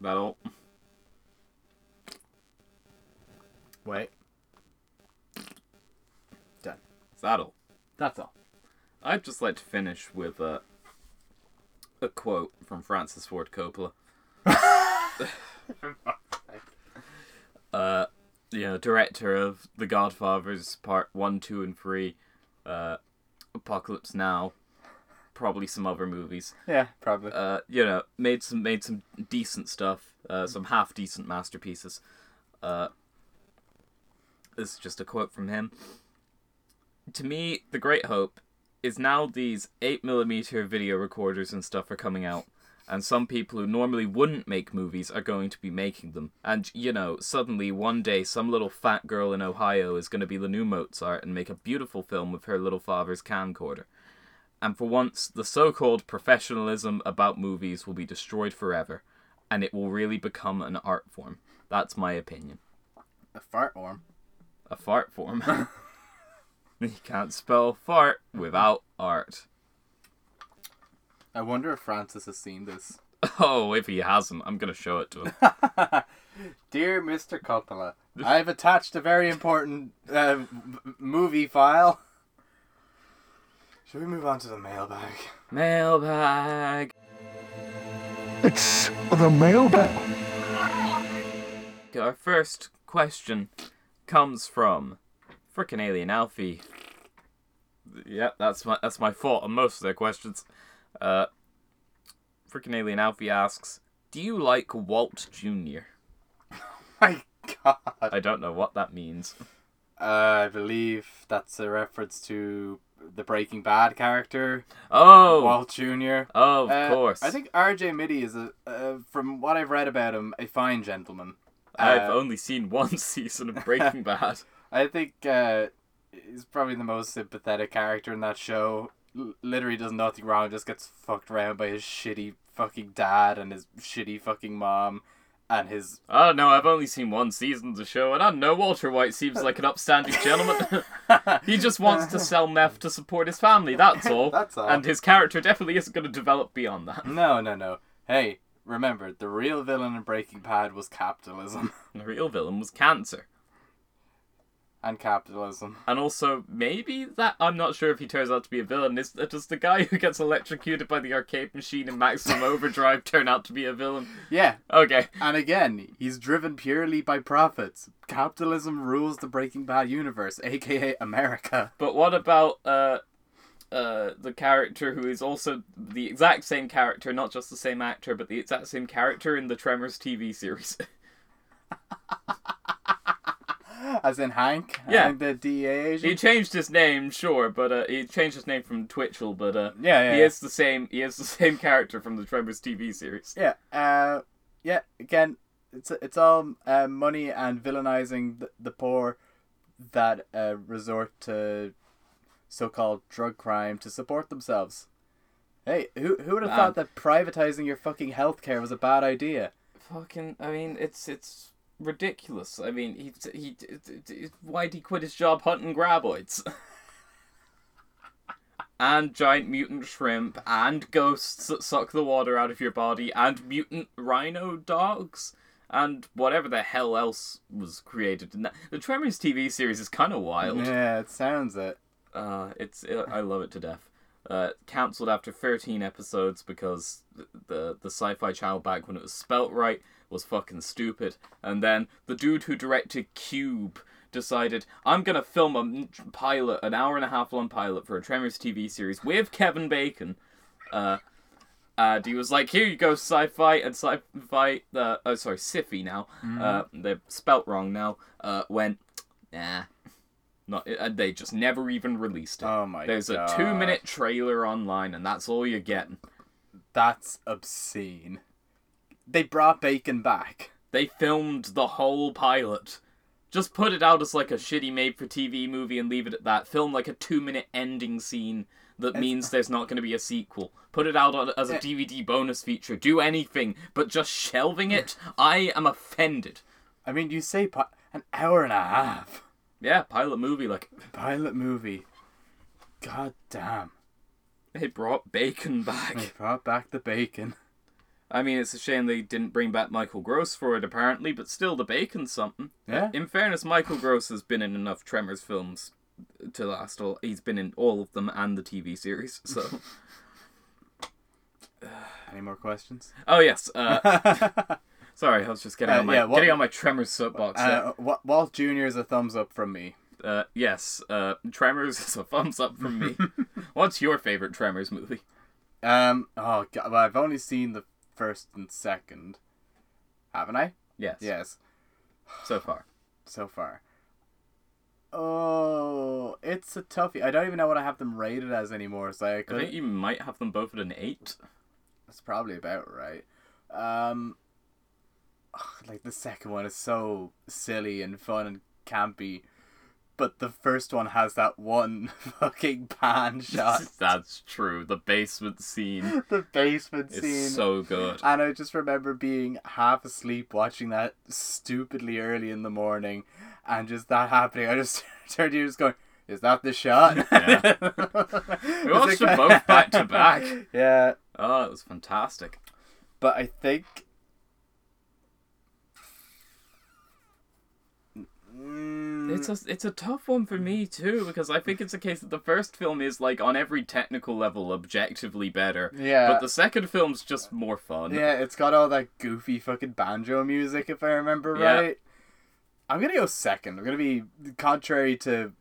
Speaker 2: That all?
Speaker 1: Wait.
Speaker 2: Is that all?
Speaker 1: That's all.
Speaker 2: I'd just like to finish with uh, a quote from Francis Ford Coppola. uh, you know, director of The Godfathers Part One, Two, and Three, uh, Apocalypse Now, probably some other movies.
Speaker 1: Yeah, probably.
Speaker 2: Uh, you know, made some made some decent stuff, uh, some half decent masterpieces. Uh, this is just a quote from him. To me, the great hope is now these 8mm video recorders and stuff are coming out, and some people who normally wouldn't make movies are going to be making them. And, you know, suddenly one day some little fat girl in Ohio is going to be the new Mozart and make a beautiful film with her little father's camcorder. And for once, the so called professionalism about movies will be destroyed forever, and it will really become an art form. That's my opinion.
Speaker 1: A fart form?
Speaker 2: A fart form. you can't spell fart without art.
Speaker 1: I wonder if Francis has seen this.
Speaker 2: Oh, if he hasn't, I'm gonna show it to him.
Speaker 1: Dear Mr. Coppola, I've attached a very important uh, m- movie file. Should we move on to the mailbag?
Speaker 2: Mailbag.
Speaker 5: It's the mailbag.
Speaker 2: Our first question comes from frickin' Alien Alfie. Yep, that's my that's my fault on most of their questions. Uh, frickin' Alien Alfie asks, "Do you like Walt Jr.?"
Speaker 1: Oh My God.
Speaker 2: I don't know what that means.
Speaker 1: Uh, I believe that's a reference to the Breaking Bad character,
Speaker 2: Oh,
Speaker 1: Walt Jr.
Speaker 2: Oh, of
Speaker 1: Uh,
Speaker 2: course.
Speaker 1: I think R.J. Mitte is a, uh, from what I've read about him, a fine gentleman.
Speaker 2: I've
Speaker 1: uh,
Speaker 2: only seen one season of Breaking Bad.
Speaker 1: I think uh, he's probably the most sympathetic character in that show. L- literally does nothing wrong, just gets fucked around by his shitty fucking dad and his shitty fucking mom and his.
Speaker 2: Oh no, I've only seen one season of the show, and I know Walter White seems like an upstanding gentleman. he just wants to sell meth to support his family. That's all.
Speaker 1: That's all.
Speaker 2: And his character definitely isn't going to develop beyond that.
Speaker 1: No, no, no. Hey, remember, the real villain in Breaking Bad was capitalism.
Speaker 2: The real villain was cancer.
Speaker 1: And capitalism.
Speaker 2: And also, maybe that I'm not sure if he turns out to be a villain. Is does the guy who gets electrocuted by the arcade machine in Maximum Overdrive turn out to be a villain?
Speaker 1: Yeah,
Speaker 2: Okay.
Speaker 1: and again, he's driven purely by profits. Capitalism rules the Breaking Bad universe, aka America.
Speaker 2: But what about uh uh the character who is also the exact same character, not just the same actor, but the exact same character in the Tremors TV series?
Speaker 1: As in Hank?
Speaker 2: Yeah.
Speaker 1: Hank, the DEA agent?
Speaker 2: He changed his name, sure, but uh, he changed his name from Twitchell, but uh,
Speaker 1: Yeah, yeah,
Speaker 2: he
Speaker 1: yeah.
Speaker 2: is the same. He is the same character from the Tremors TV series.
Speaker 1: Yeah, uh, yeah. Again, it's it's all uh, money and villainizing the, the poor that uh, resort to so-called drug crime to support themselves. Hey, who who would have
Speaker 2: Man.
Speaker 1: thought that privatizing your fucking healthcare was a bad idea?
Speaker 2: Fucking, I mean, it's it's ridiculous. I mean, he he, he why'd he quit his job hunting graboids? and giant mutant shrimp, and ghosts that suck the water out of your body, and mutant rhino dogs, and whatever the hell else was created in that. The Tremors TV series is kind of wild.
Speaker 1: Yeah, it sounds it.
Speaker 2: Uh, it's it, I love it to death. Uh, cancelled after 13 episodes because the, the the Sci-Fi Channel back when it was spelt right was fucking stupid. And then the dude who directed Cube decided I'm gonna film a pilot, an hour and a half long pilot for a Tremors TV series with Kevin Bacon. Uh, and he was like, "Here you go, sci-fi and sci-fi." Uh, oh, sorry, sci now. Uh, they're spelt wrong now. Uh, went, nah. Not, and they just never even released it.
Speaker 1: Oh my
Speaker 2: There's
Speaker 1: God.
Speaker 2: a two minute trailer online, and that's all you're getting.
Speaker 1: That's obscene. They brought Bacon back.
Speaker 2: They filmed the whole pilot. Just put it out as like a shitty made for TV movie and leave it at that. Film like a two minute ending scene that means there's not going to be a sequel. Put it out on, as a DVD bonus feature. Do anything, but just shelving it, I am offended.
Speaker 1: I mean, you say pi- an hour and a half
Speaker 2: Yeah, pilot movie, like,
Speaker 1: pilot movie. God damn.
Speaker 2: they brought Bacon back.
Speaker 1: They brought back the bacon.
Speaker 2: I mean, it's a shame they didn't bring back Michael Gross for it, apparently, but still, the Bacon's something.
Speaker 1: Yeah.
Speaker 2: In fairness, Michael Gross has been in enough Tremors films to last all. He's been in all of them and the TV series. So,
Speaker 1: Any more questions?
Speaker 2: oh yes. Uh, sorry, I was just getting
Speaker 1: Uh,
Speaker 2: on my
Speaker 1: yeah, what-
Speaker 2: getting on my Tremors soapbox.
Speaker 1: Uh, Wa- Walt Jr. is a thumbs up from me.
Speaker 2: Uh, yes, uh, Tremors is a thumbs up from me. What's your favorite Tremors movie?
Speaker 1: Um. Oh God. Well, I've only seen the first and second. Haven't I?
Speaker 2: Yes.
Speaker 1: Yes.
Speaker 2: So far.
Speaker 1: So far. Oh, it's a toughie. I don't even know what I have them rated as anymore. So I
Speaker 2: I
Speaker 1: could.
Speaker 2: think you might have them both at an eight.
Speaker 1: That's probably about right. Um, ugh, like the second one is so silly and fun and campy, but the first one has that one fucking pan shot.
Speaker 2: That's true. The basement scene
Speaker 1: the basement
Speaker 2: is
Speaker 1: scene.
Speaker 2: so good.
Speaker 1: And I just remember being half asleep watching that stupidly early in the morning, and just that happening. I just turned to you, just going, "Is that the shot?"
Speaker 2: Yeah. We watched them both back to back.
Speaker 1: Yeah,
Speaker 2: Oh, it was fantastic.
Speaker 1: but I think. Mm,
Speaker 2: It's mm. a it's a tough one for me too because I think it's a case that the first film is like on every technical level objectively better.
Speaker 1: Yeah.
Speaker 2: But the second film's just more fun.
Speaker 1: Yeah, it's got all that goofy fucking banjo music, if I remember
Speaker 2: Yeah.
Speaker 1: right. I'm gonna go second. I'm gonna be contrary to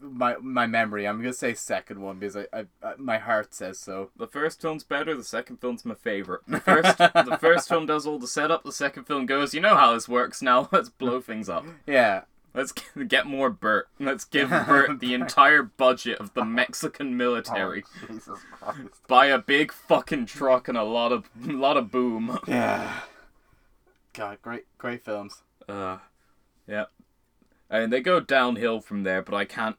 Speaker 1: my my memory. I'm gonna say second one because I, I, I my heart says so.
Speaker 2: The first film's better. The second film's my favorite. The first the first film does all the setup. The second film goes, you know how this works now. Let's blow things up.
Speaker 1: Yeah,
Speaker 2: Let's get more Bert. Let's give Bert the entire budget of the Mexican military.
Speaker 4: Jesus Christ.
Speaker 2: Buy a big fucking truck and a lot of lot of boom.
Speaker 1: yeah. God, great great films.
Speaker 2: Uh, yeah. And they go downhill from there, but I can't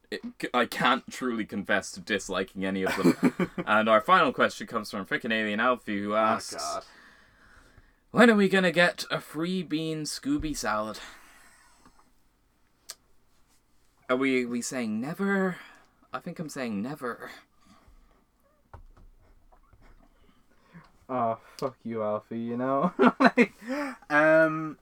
Speaker 2: I can't truly confess to disliking any of them. and our final question comes from frickin' Alien Alfie, who
Speaker 4: Oh,
Speaker 2: asks,
Speaker 4: God.
Speaker 2: "When are we gonna get a free bean Scooby salad?" Are we we saying never? I think I'm saying never.
Speaker 1: Oh fuck you, Alfie. You know. um,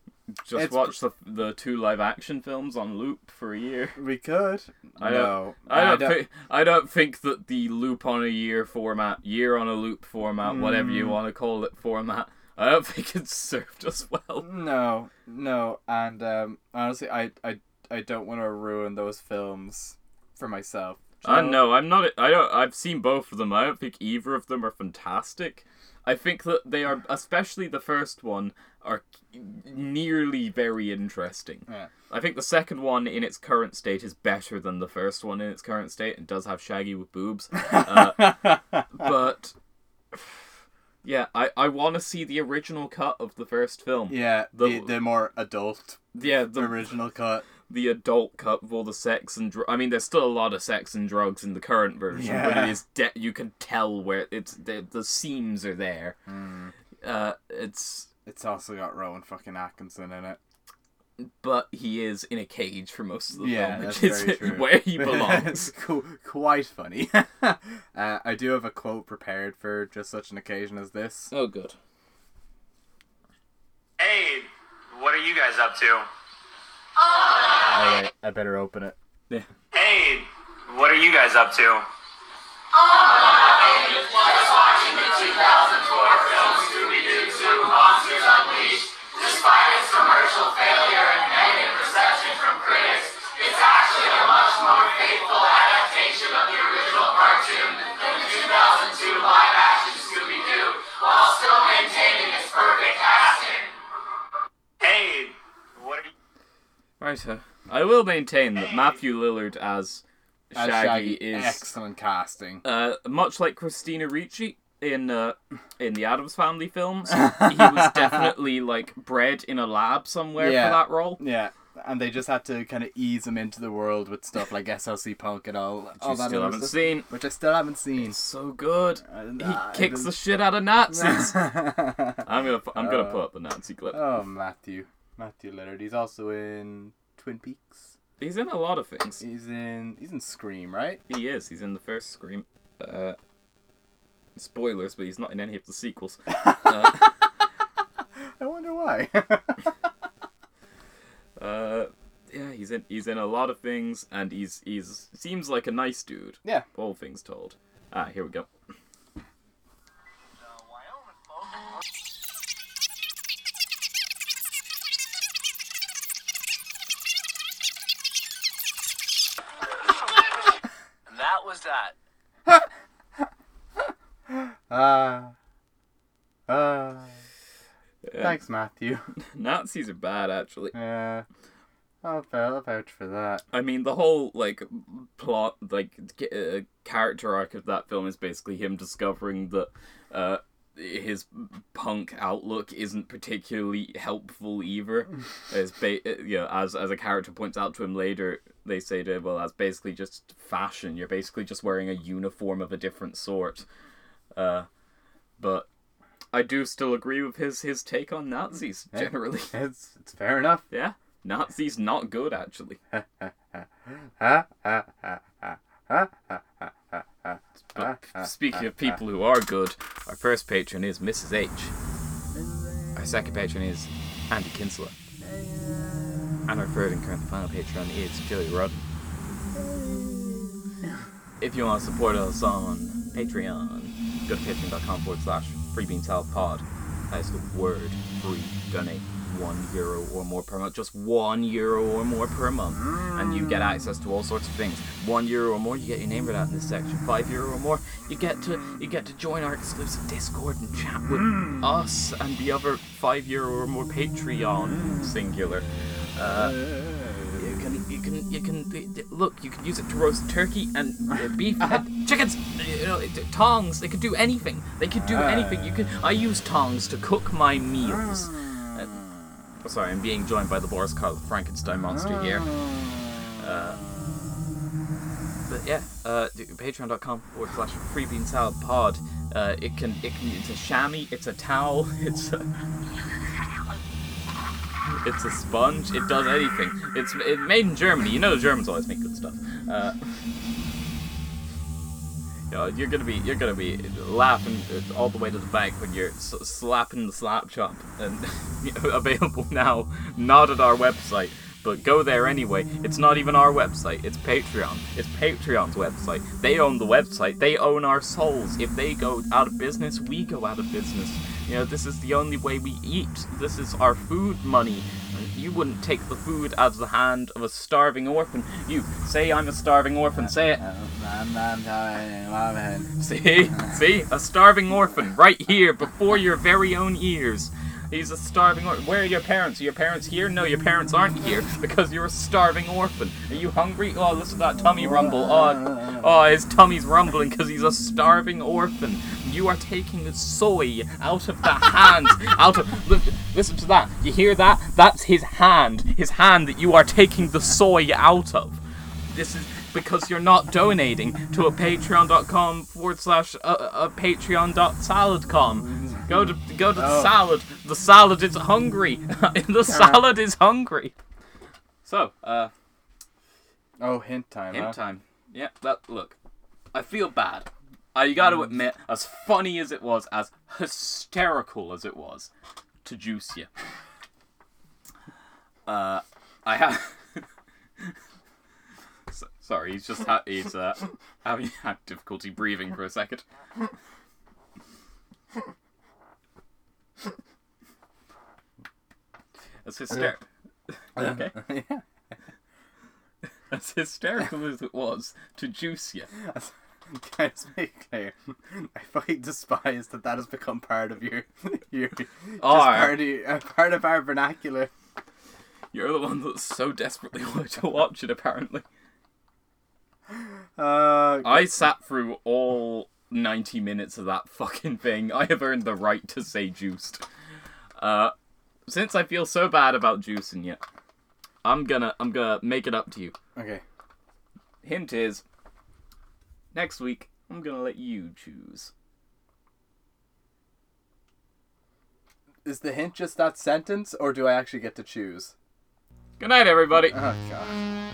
Speaker 2: Just
Speaker 1: It's-
Speaker 2: watch the the two live action films on loop for a year.
Speaker 1: we could.
Speaker 2: I
Speaker 1: no,
Speaker 2: don't, I don't, Think, I don't think that the loop on a year format, year on a loop format, whatever you want to call it format, I don't think it's served us well.
Speaker 1: No, no, and um, honestly, I, I, I don't want to ruin those films for myself.
Speaker 2: Uh, no, I'm not. I don't. I've seen both of them. I don't think either of them are fantastic. I think that they are, especially the first one, are nearly very interesting.
Speaker 1: Yeah.
Speaker 2: I think the second one in its current state is better than the first one in its current state. It does have Shaggy with boobs, uh, but yeah, I I want to see the original cut of the first film.
Speaker 1: Yeah,
Speaker 2: The-
Speaker 1: the, the more adult
Speaker 2: Yeah, the
Speaker 1: original cut.
Speaker 2: The adult cut of all the sex and dr- I mean, there's still a lot of sex and drugs in the current version,
Speaker 1: yeah.
Speaker 2: but it is de- you can tell where it's the the seams are there.
Speaker 1: Hmm.
Speaker 2: Uh, it's
Speaker 1: It's also got Rowan fucking Atkinson in it.
Speaker 2: but he is in a cage for most of the
Speaker 1: Yeah,
Speaker 2: film, which is where he
Speaker 1: it's
Speaker 2: belongs.
Speaker 1: quite funny. uh, I do have a quote prepared for just such an occasion as this.
Speaker 2: oh, good.
Speaker 6: Hey, what are you guys up to?
Speaker 1: Alright, I better open it.
Speaker 2: Yeah.
Speaker 6: Hey, what are you guys up to? Hey, what are you?
Speaker 2: Right, uh, I will maintain that Matthew Lillard as
Speaker 1: As
Speaker 2: Shaggy, is
Speaker 1: excellent casting.
Speaker 2: uh, much like Christina Ricci in uh, in the Addams Family films. he was definitely like bred in a lab somewhere
Speaker 1: Yeah.
Speaker 2: for that role.
Speaker 1: Yeah, and they just had to kind of ease him into the world with stuff like SLC Punk and all. all
Speaker 2: you
Speaker 1: that
Speaker 2: still haven't
Speaker 1: stuff,
Speaker 2: seen.
Speaker 1: which I still haven't seen.
Speaker 2: So good.
Speaker 1: And,
Speaker 2: He
Speaker 1: uh,
Speaker 2: kicks the shit out of Nazis. I'm gonna I'm gonna
Speaker 1: Uh,
Speaker 2: put up the Nazi clip.
Speaker 1: oh, Matthew, Matthew Lillard. He's also in Twin Peaks.
Speaker 2: He's in a lot of things.
Speaker 1: He's in he's in Scream, right?
Speaker 2: He is. He's in the first Scream. Uh, spoilers, but he's not in any of the sequels. Uh,
Speaker 1: I wonder why.
Speaker 2: uh, yeah, he's in. He's in a lot of things, and he's he's seems like a nice dude.
Speaker 1: yeah.
Speaker 2: All things told. Ah, here we go.
Speaker 6: That.
Speaker 1: Ah. Ah.
Speaker 2: Yeah,
Speaker 1: Thanks, Matthew.
Speaker 2: Nazis are bad, actually.
Speaker 1: Yeah. I'll I'll vouch for that.
Speaker 2: I mean, the whole like plot, like uh, character arc of that film is basically him discovering that uh, his punk outlook isn't particularly helpful either. as ba- you know, as as a character points out to him later, they say to him, "Well, that's basically just fashion. You're basically just wearing a uniform of a different sort." Uh, but I do still agree with his his take on Nazis generally.
Speaker 1: It's it's fair enough.
Speaker 2: Yeah, Nazis not good actually. But speaking of people who are good, our first patron is Mrs. H. Our second patron is Andy Kinsler. And our third and current final patron is Joey Rudd. If you want to support us on Patreon, go to patreon.com forward slash freebeansalpod. That is the word free. Donate one euro or more per month. Just one euro or more per month. And you get access to all sorts of things. One euro or more, you get your name read out in this section. Five euro or more, you get to you get to join our exclusive Discord and chat with us and the other five euro or more Patreon singular. Uh, you can, you can, you can look. You can use it to roast turkey and uh, beef and chickens. You know, tongs. They could do anything. They could do anything. You could. I use tongs to cook my meals. Oh, sorry, I'm being joined by the Boris Karloff Frankenstein monster here. Uh, but yeah, uh, patreon.com forward slash freebean salad pod. Uh, it can, it can, it's a chamois, it's a towel, it's a, it's a sponge. It does anything. It's it made in Germany. You know the Germans always make good stuff. Uh, you know, you're gonna be you're gonna be laughing all the way to the bank when you're slapping the slap chop and available now. Not at our website, but go there anyway. It's not even our website. It's Patreon. It's Patreon's website. They own the website. They own our souls. If they go out of business, we go out of business. You know, this is the only way we eat. This is our food money. You wouldn't take the food of the hand of a starving orphan. You say I'm a starving orphan. Say it. See? See? A starving orphan right here before your very own ears. He's a starving orphan. Where are your parents? Are your parents here? No, your parents aren't here because you're a starving orphan. Are you hungry? Oh, listen to that tummy rumble. Oh, oh his tummy's rumbling because he's a starving orphan. You are taking the soy out of the hand. Out of. li- Listen to that. You hear that? That's his hand. His hand that you are taking the soy out of. This is because you're not donating to a patreon.com forward slash uh, uh, patreon.saladcom. Go to go to the
Speaker 1: Oh.
Speaker 2: salad. The salad is hungry. the salad is hungry. So, uh,
Speaker 1: Oh, hint time.
Speaker 2: hint
Speaker 1: huh?
Speaker 2: time. Yeah, that look. I feel bad. Uh, you got to admit, as funny as it was, as hysterical as it was, to juice you. Uh, I have. So- Sorry, he's just ha- he's uh, having had difficulty breathing for a second. As hysterical. okay.
Speaker 1: yeah.
Speaker 2: As hysterical as it was to juice you.
Speaker 1: Can I just make clear? I fucking despise that that has become part of your, your just part, of, uh, part of our vernacular.
Speaker 2: You're the one that so desperately wanted to watch it, apparently.
Speaker 1: Uh,
Speaker 2: I sat through all 90 minutes of that fucking thing. I have earned the right to say juiced. Uh, since I feel so bad about juicing you, I'm gonna I'm gonna make it up to you.
Speaker 1: okay.
Speaker 2: Hint is, next week I'm gonna let you choose.
Speaker 1: Is the hint just that sentence, or do I actually get to choose?
Speaker 2: Good night, everybody.
Speaker 1: Oh god.